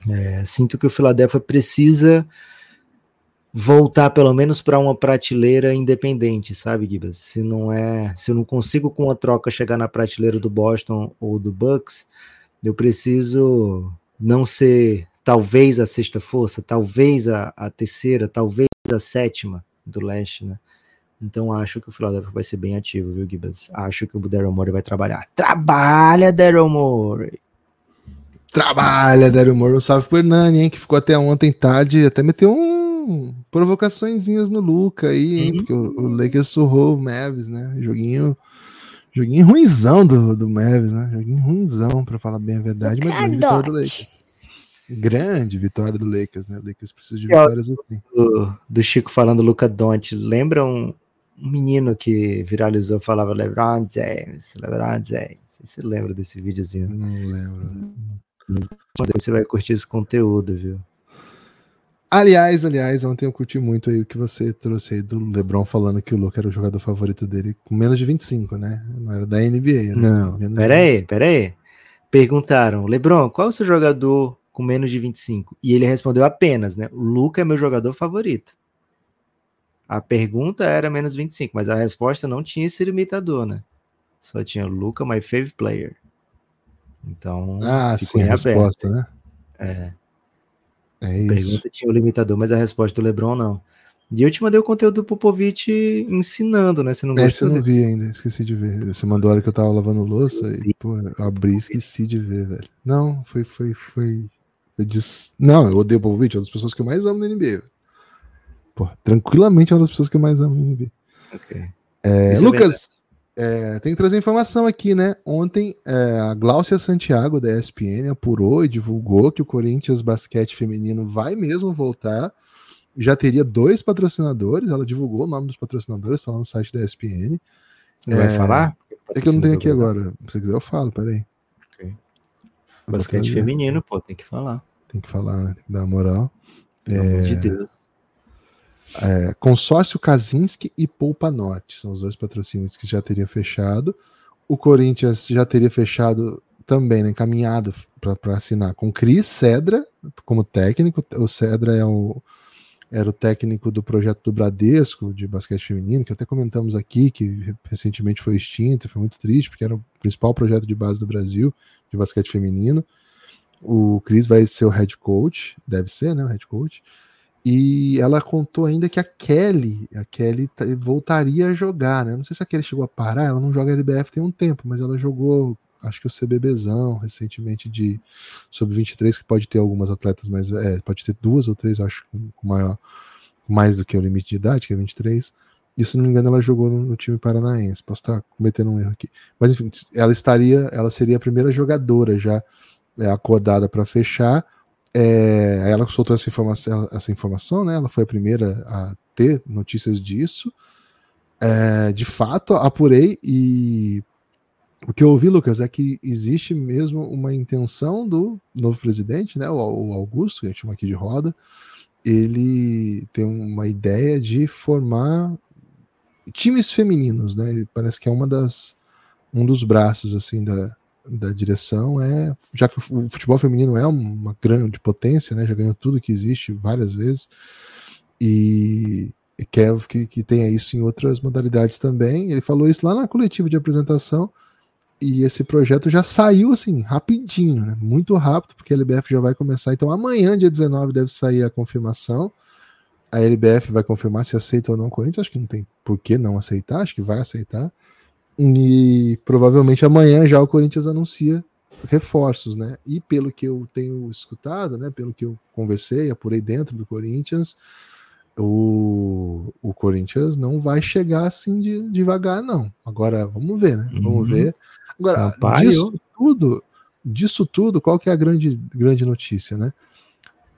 é, sinto que o Philadelphia precisa voltar pelo menos para uma prateleira independente, sabe, Gibas? Se não é, se eu não consigo com a troca chegar na prateleira do Boston ou do Bucks, eu preciso não ser talvez a sexta força, talvez a, a terceira, talvez a sétima do leste, né? Então acho que o Philadelphia vai ser bem ativo, viu, Gibas? Acho que o Daryl Morey vai trabalhar. Trabalha, Daryl Morey! Trabalha, Daryl Morey. Um salve pro Hernani, hein? Que ficou até ontem tarde. Até meteu um provocaçõezinhas no Luca aí, hein? Uhum. Porque o, o Lakers surrou o Mavis, né? Joguinho. Joguinho ruimzão do, do Mavis, né? Joguinho ruimzão, pra falar bem a verdade, mas grande vitória do Lakers. Grande vitória do Lakers, né? O Lakers precisa de E, vitórias assim. do, do Chico falando Luca Doncic, lembra um, um menino que viralizou, falava LeBron James, LeBron James. Você lembra desse videozinho? Não lembro. Você vai curtir esse conteúdo, viu? Aliás, aliás, ontem eu curti muito aí o que você trouxe aí do LeBron falando que o Luca era o jogador favorito dele com menos de 25, né? Não era da NBA, né? Não, Menos de pera aí, 25. pera aí. Perguntaram, LeBron, qual é o seu jogador com menos de 25? E ele respondeu apenas, né? O Luca é meu jogador favorito. A pergunta era menos 25, mas a resposta não tinha esse limitador, né? Só tinha Luca, my favorite player. Então, Ah, sim, a resposta, né? É. É A isso. pergunta tinha o limitador, mas a resposta do LeBron não. E eu te mandei o conteúdo do Popovich ensinando, né? Você não Esse gostou eu não vi ainda, esqueci de ver. Você mandou a hora que eu tava lavando louça e, pô, eu abri e esqueci de ver, velho. Não, foi, foi, foi. eu disse- Não, eu odeio o Popovich, é uma das pessoas que eu mais amo na NBA. velho. Pô, tranquilamente é uma das pessoas que eu mais amo na NBA. Ok. É, é Lucas, é, tem que trazer informação aqui, né? Ontem é, a Gláucia Santiago da ESPN apurou e divulgou que o Corinthians Basquete Feminino vai mesmo voltar. Já teria dois patrocinadores, ela divulgou o nome dos patrocinadores, tá lá no site da ESPN. Vai É, falar? É que eu não tenho aqui agora. Se você quiser, eu falo, peraí. Ok. Eu vou Basquete feminino, pô, tem que falar. Tem que falar, né? Tem que dar uma moral. Pelo amor de Deus. É, Consórcio Kaczynski e Poupa Norte são os dois patrocínios que já teria fechado. O Corinthians já teria fechado também, né, encaminhado para assinar com Cris Cedra como técnico. O Cedra é o, era o técnico do projeto do Bradesco de basquete feminino, que até comentamos aqui, que recentemente foi extinto, foi muito triste, porque era o principal projeto de base do Brasil de basquete feminino. O Cris vai ser o head coach, deve ser, né? O head coach. E ela contou ainda que a Kelly, a Kelly voltaria a jogar, né? Não sei se a Kelly chegou a parar, ela não joga LBF tem um tempo, mas ela jogou, acho que o CBBzão recentemente de sub-23, que pode ter algumas atletas mais, é, pode ter duas ou três, acho, com, maior, mais do que o limite de idade, que é 23. E se não me engano, ela jogou no, no, time paranaense. Posso estar cometendo um erro aqui. Mas enfim, ela estaria, ela seria a primeira jogadora já é, acordada para fechar é, ela soltou essa informação, essa informação, né? Ela foi a primeira a ter notícias disso. É, de fato, apurei e o que eu ouvi, Lucas, é que existe mesmo uma intenção do novo presidente, né? O, Augusto, que a gente chama aqui de roda, ele tem uma ideia de formar times femininos, né? Parece que é uma das um dos braços assim da, da direção é, já que o futebol feminino é uma grande potência, né, já ganhou tudo que existe várias vezes, e quer que, que tenha isso em outras modalidades também. Ele falou isso lá na coletiva de apresentação, e esse projeto já saiu assim, rapidinho, né, muito rápido, porque a LBF já vai começar. Então amanhã, dia 19, deve sair a confirmação. A LBF vai confirmar se aceita ou não o Corinthians. Acho que não tem por que não aceitar, acho que vai aceitar. E provavelmente amanhã já o Corinthians anuncia reforços, né? E pelo que eu tenho escutado, né? Pelo que eu conversei, apurei dentro do Corinthians, o, o Corinthians não vai chegar assim de, devagar, não. Agora vamos ver, né? Vamos uhum. ver. Agora, Sampaio. disso tudo, disso tudo, qual que é a grande, grande notícia, né?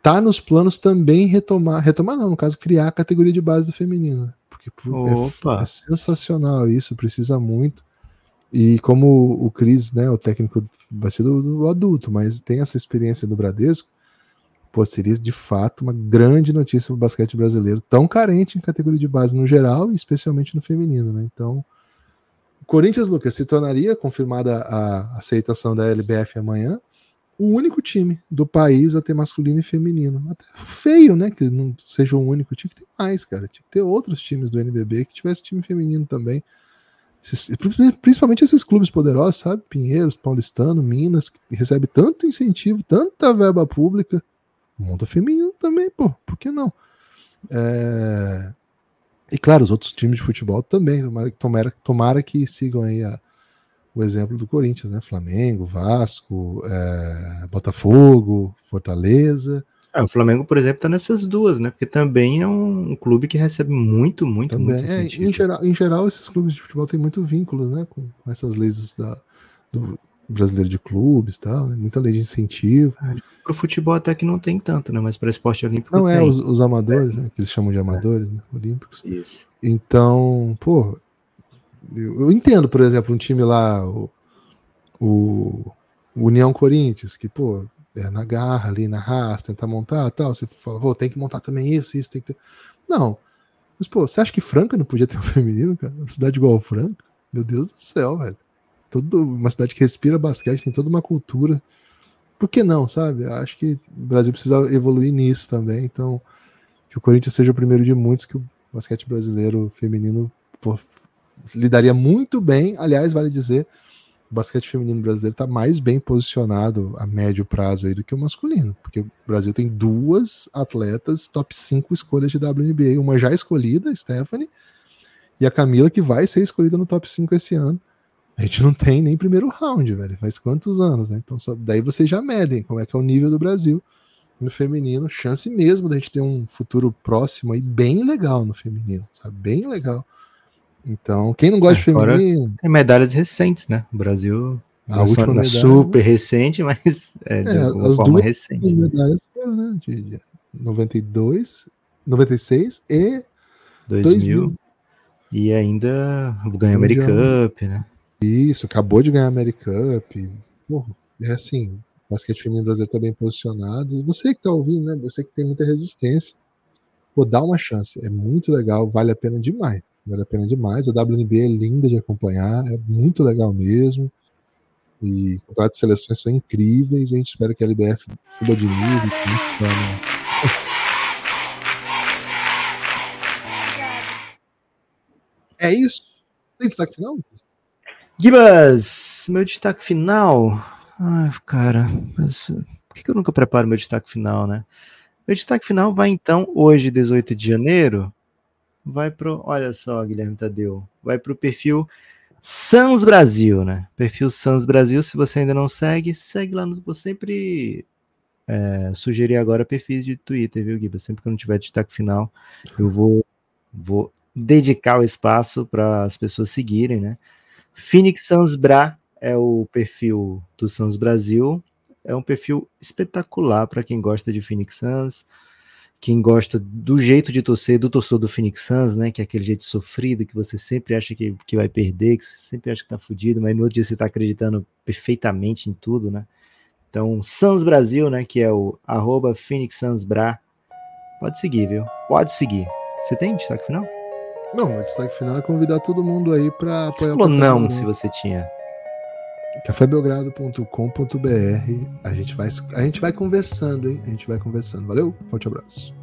Tá nos planos também retomar, retomar não, no caso, criar a categoria de base do feminino. Porque é, é, sensacional isso, precisa muito. E como o Cris, né, o técnico vai ser do, do, adulto, mas tem essa experiência do Bradesco, pô, seria de fato uma grande notícia para o basquete brasileiro, tão carente em categoria de base no geral e especialmente no feminino, né? Então, o Corinthians, Lucas, se tornaria confirmada a aceitação da LBF amanhã, o único time do país a ter masculino e feminino. Até feio, né? Que não seja o único. Tinha que ter mais, cara. Tinha que ter outros times do NBB que tivesse time feminino também. principalmente esses clubes poderosos, sabe? Pinheiros, Paulistano, Minas, que recebe tanto incentivo, tanta verba pública. Monta feminino também, pô. Por que não? É... E claro, os outros times de futebol também. Tomara, tomara, tomara que sigam aí a, o exemplo do Corinthians, né? Flamengo, Vasco, é, Botafogo, Fortaleza. É, o Flamengo, por exemplo, está nessas duas, né? Porque também é um, clube que recebe muito, muito, também, muito é, em, geral, em geral, esses clubes de futebol têm muito vínculo, né? Com, com essas leis dos, da, do brasileiro de clubes tal, né? muita lei de incentivo. Ah, para o futebol até que não tem tanto, né? Mas para esporte olímpico Não, é, é, os, os amadores, né? Que eles chamam de amadores, é. né? Olímpicos. Isso. Então, pô, eu entendo, por exemplo, um time lá, o, o União Corinthians, que, pô, é na garra ali, na raça, tentar montar tal. Você fala, pô, tem que montar também isso, isso, tem que ter. Não. Mas, pô, você acha que Franca não podia ter um [LAUGHS] feminino, cara? Uma cidade igual Franca? Meu Deus do céu, velho. Todo, uma cidade que respira basquete, tem toda uma cultura. Por que não, sabe? Acho que o Brasil precisa evoluir nisso também. Então, que o Corinthians seja o primeiro de muitos que o basquete brasileiro feminino pô, lidaria muito bem. Aliás, vale dizer, o basquete feminino brasileiro está mais bem posicionado a médio prazo aí do que o masculino, porque o Brasil tem duas atletas top 5 escolhas de WNBA, uma já escolhida, Stephanie, e a Camila, que vai ser escolhida no top 5 esse ano. A gente não tem nem primeiro round, velho. Faz quantos anos, né? Então, só, daí vocês já medem como é que é o nível do Brasil no feminino. Chance mesmo da gente ter um futuro próximo aí bem legal no feminino, sabe? Bem legal. Então, quem não gosta é, de feminino. Tem medalhas recentes, né? O Brasil. A última medalha, super recente, [LAUGHS] mas é, de é, as forma recente. medalhas foram, né? De, de 92, 96 e 2000. 2000. E ainda ganhou a Americup, né? Isso, acabou de ganhar a Americup. É assim, o basquete feminino brasileiro tá bem posicionado. E você que tá ouvindo, né? Eu sei que tem muita resistência. Pô, dá uma chance. É muito legal, vale a pena demais. Vale a pena demais. A WNB é linda de acompanhar, é muito legal mesmo. E contratos de seleções são incríveis. a gente espera que a LBF suba de nível. [LAUGHS] É isso? Tem destaque final? Gibas, meu destaque final. Ai, cara, mas eh, por que eu nunca preparo meu destaque final, né? Meu destaque final vai então hoje, 18 de janeiro, vai pro. Olha só, Guilherme Tadeu. Vai pro perfil Sans Brasil, né? Perfil Sans Brasil. Se você ainda não segue, segue lá. No, vou sempre é, sugerir agora perfis de Twitter, viu, Guiba? Sempre que eu não tiver destaque final, eu vou, vou dedicar o espaço para as pessoas seguirem, né? Phoenix Sans Bra é o perfil do Sans Brasil. É um perfil espetacular para quem gosta de Phoenix Suns, quem gosta do jeito de torcer, do torcedor do Phoenix Suns, né? Que é aquele jeito sofrido, que você sempre acha que, que vai perder, que você sempre acha que tá fudido, mas no outro dia você tá acreditando perfeitamente em tudo, né? Então, Suns Brasil, né? Que é o arroba Phoenix Suns Bra. Pode seguir, viu? Pode seguir. Você tem destaque final? Não, meu destaque final é convidar todo mundo aí para apoiar Você falou não se você tinha. cafébelgrado.com.br. A gente vai a gente vai conversando, hein? A gente vai conversando. Valeu? Forte abraço.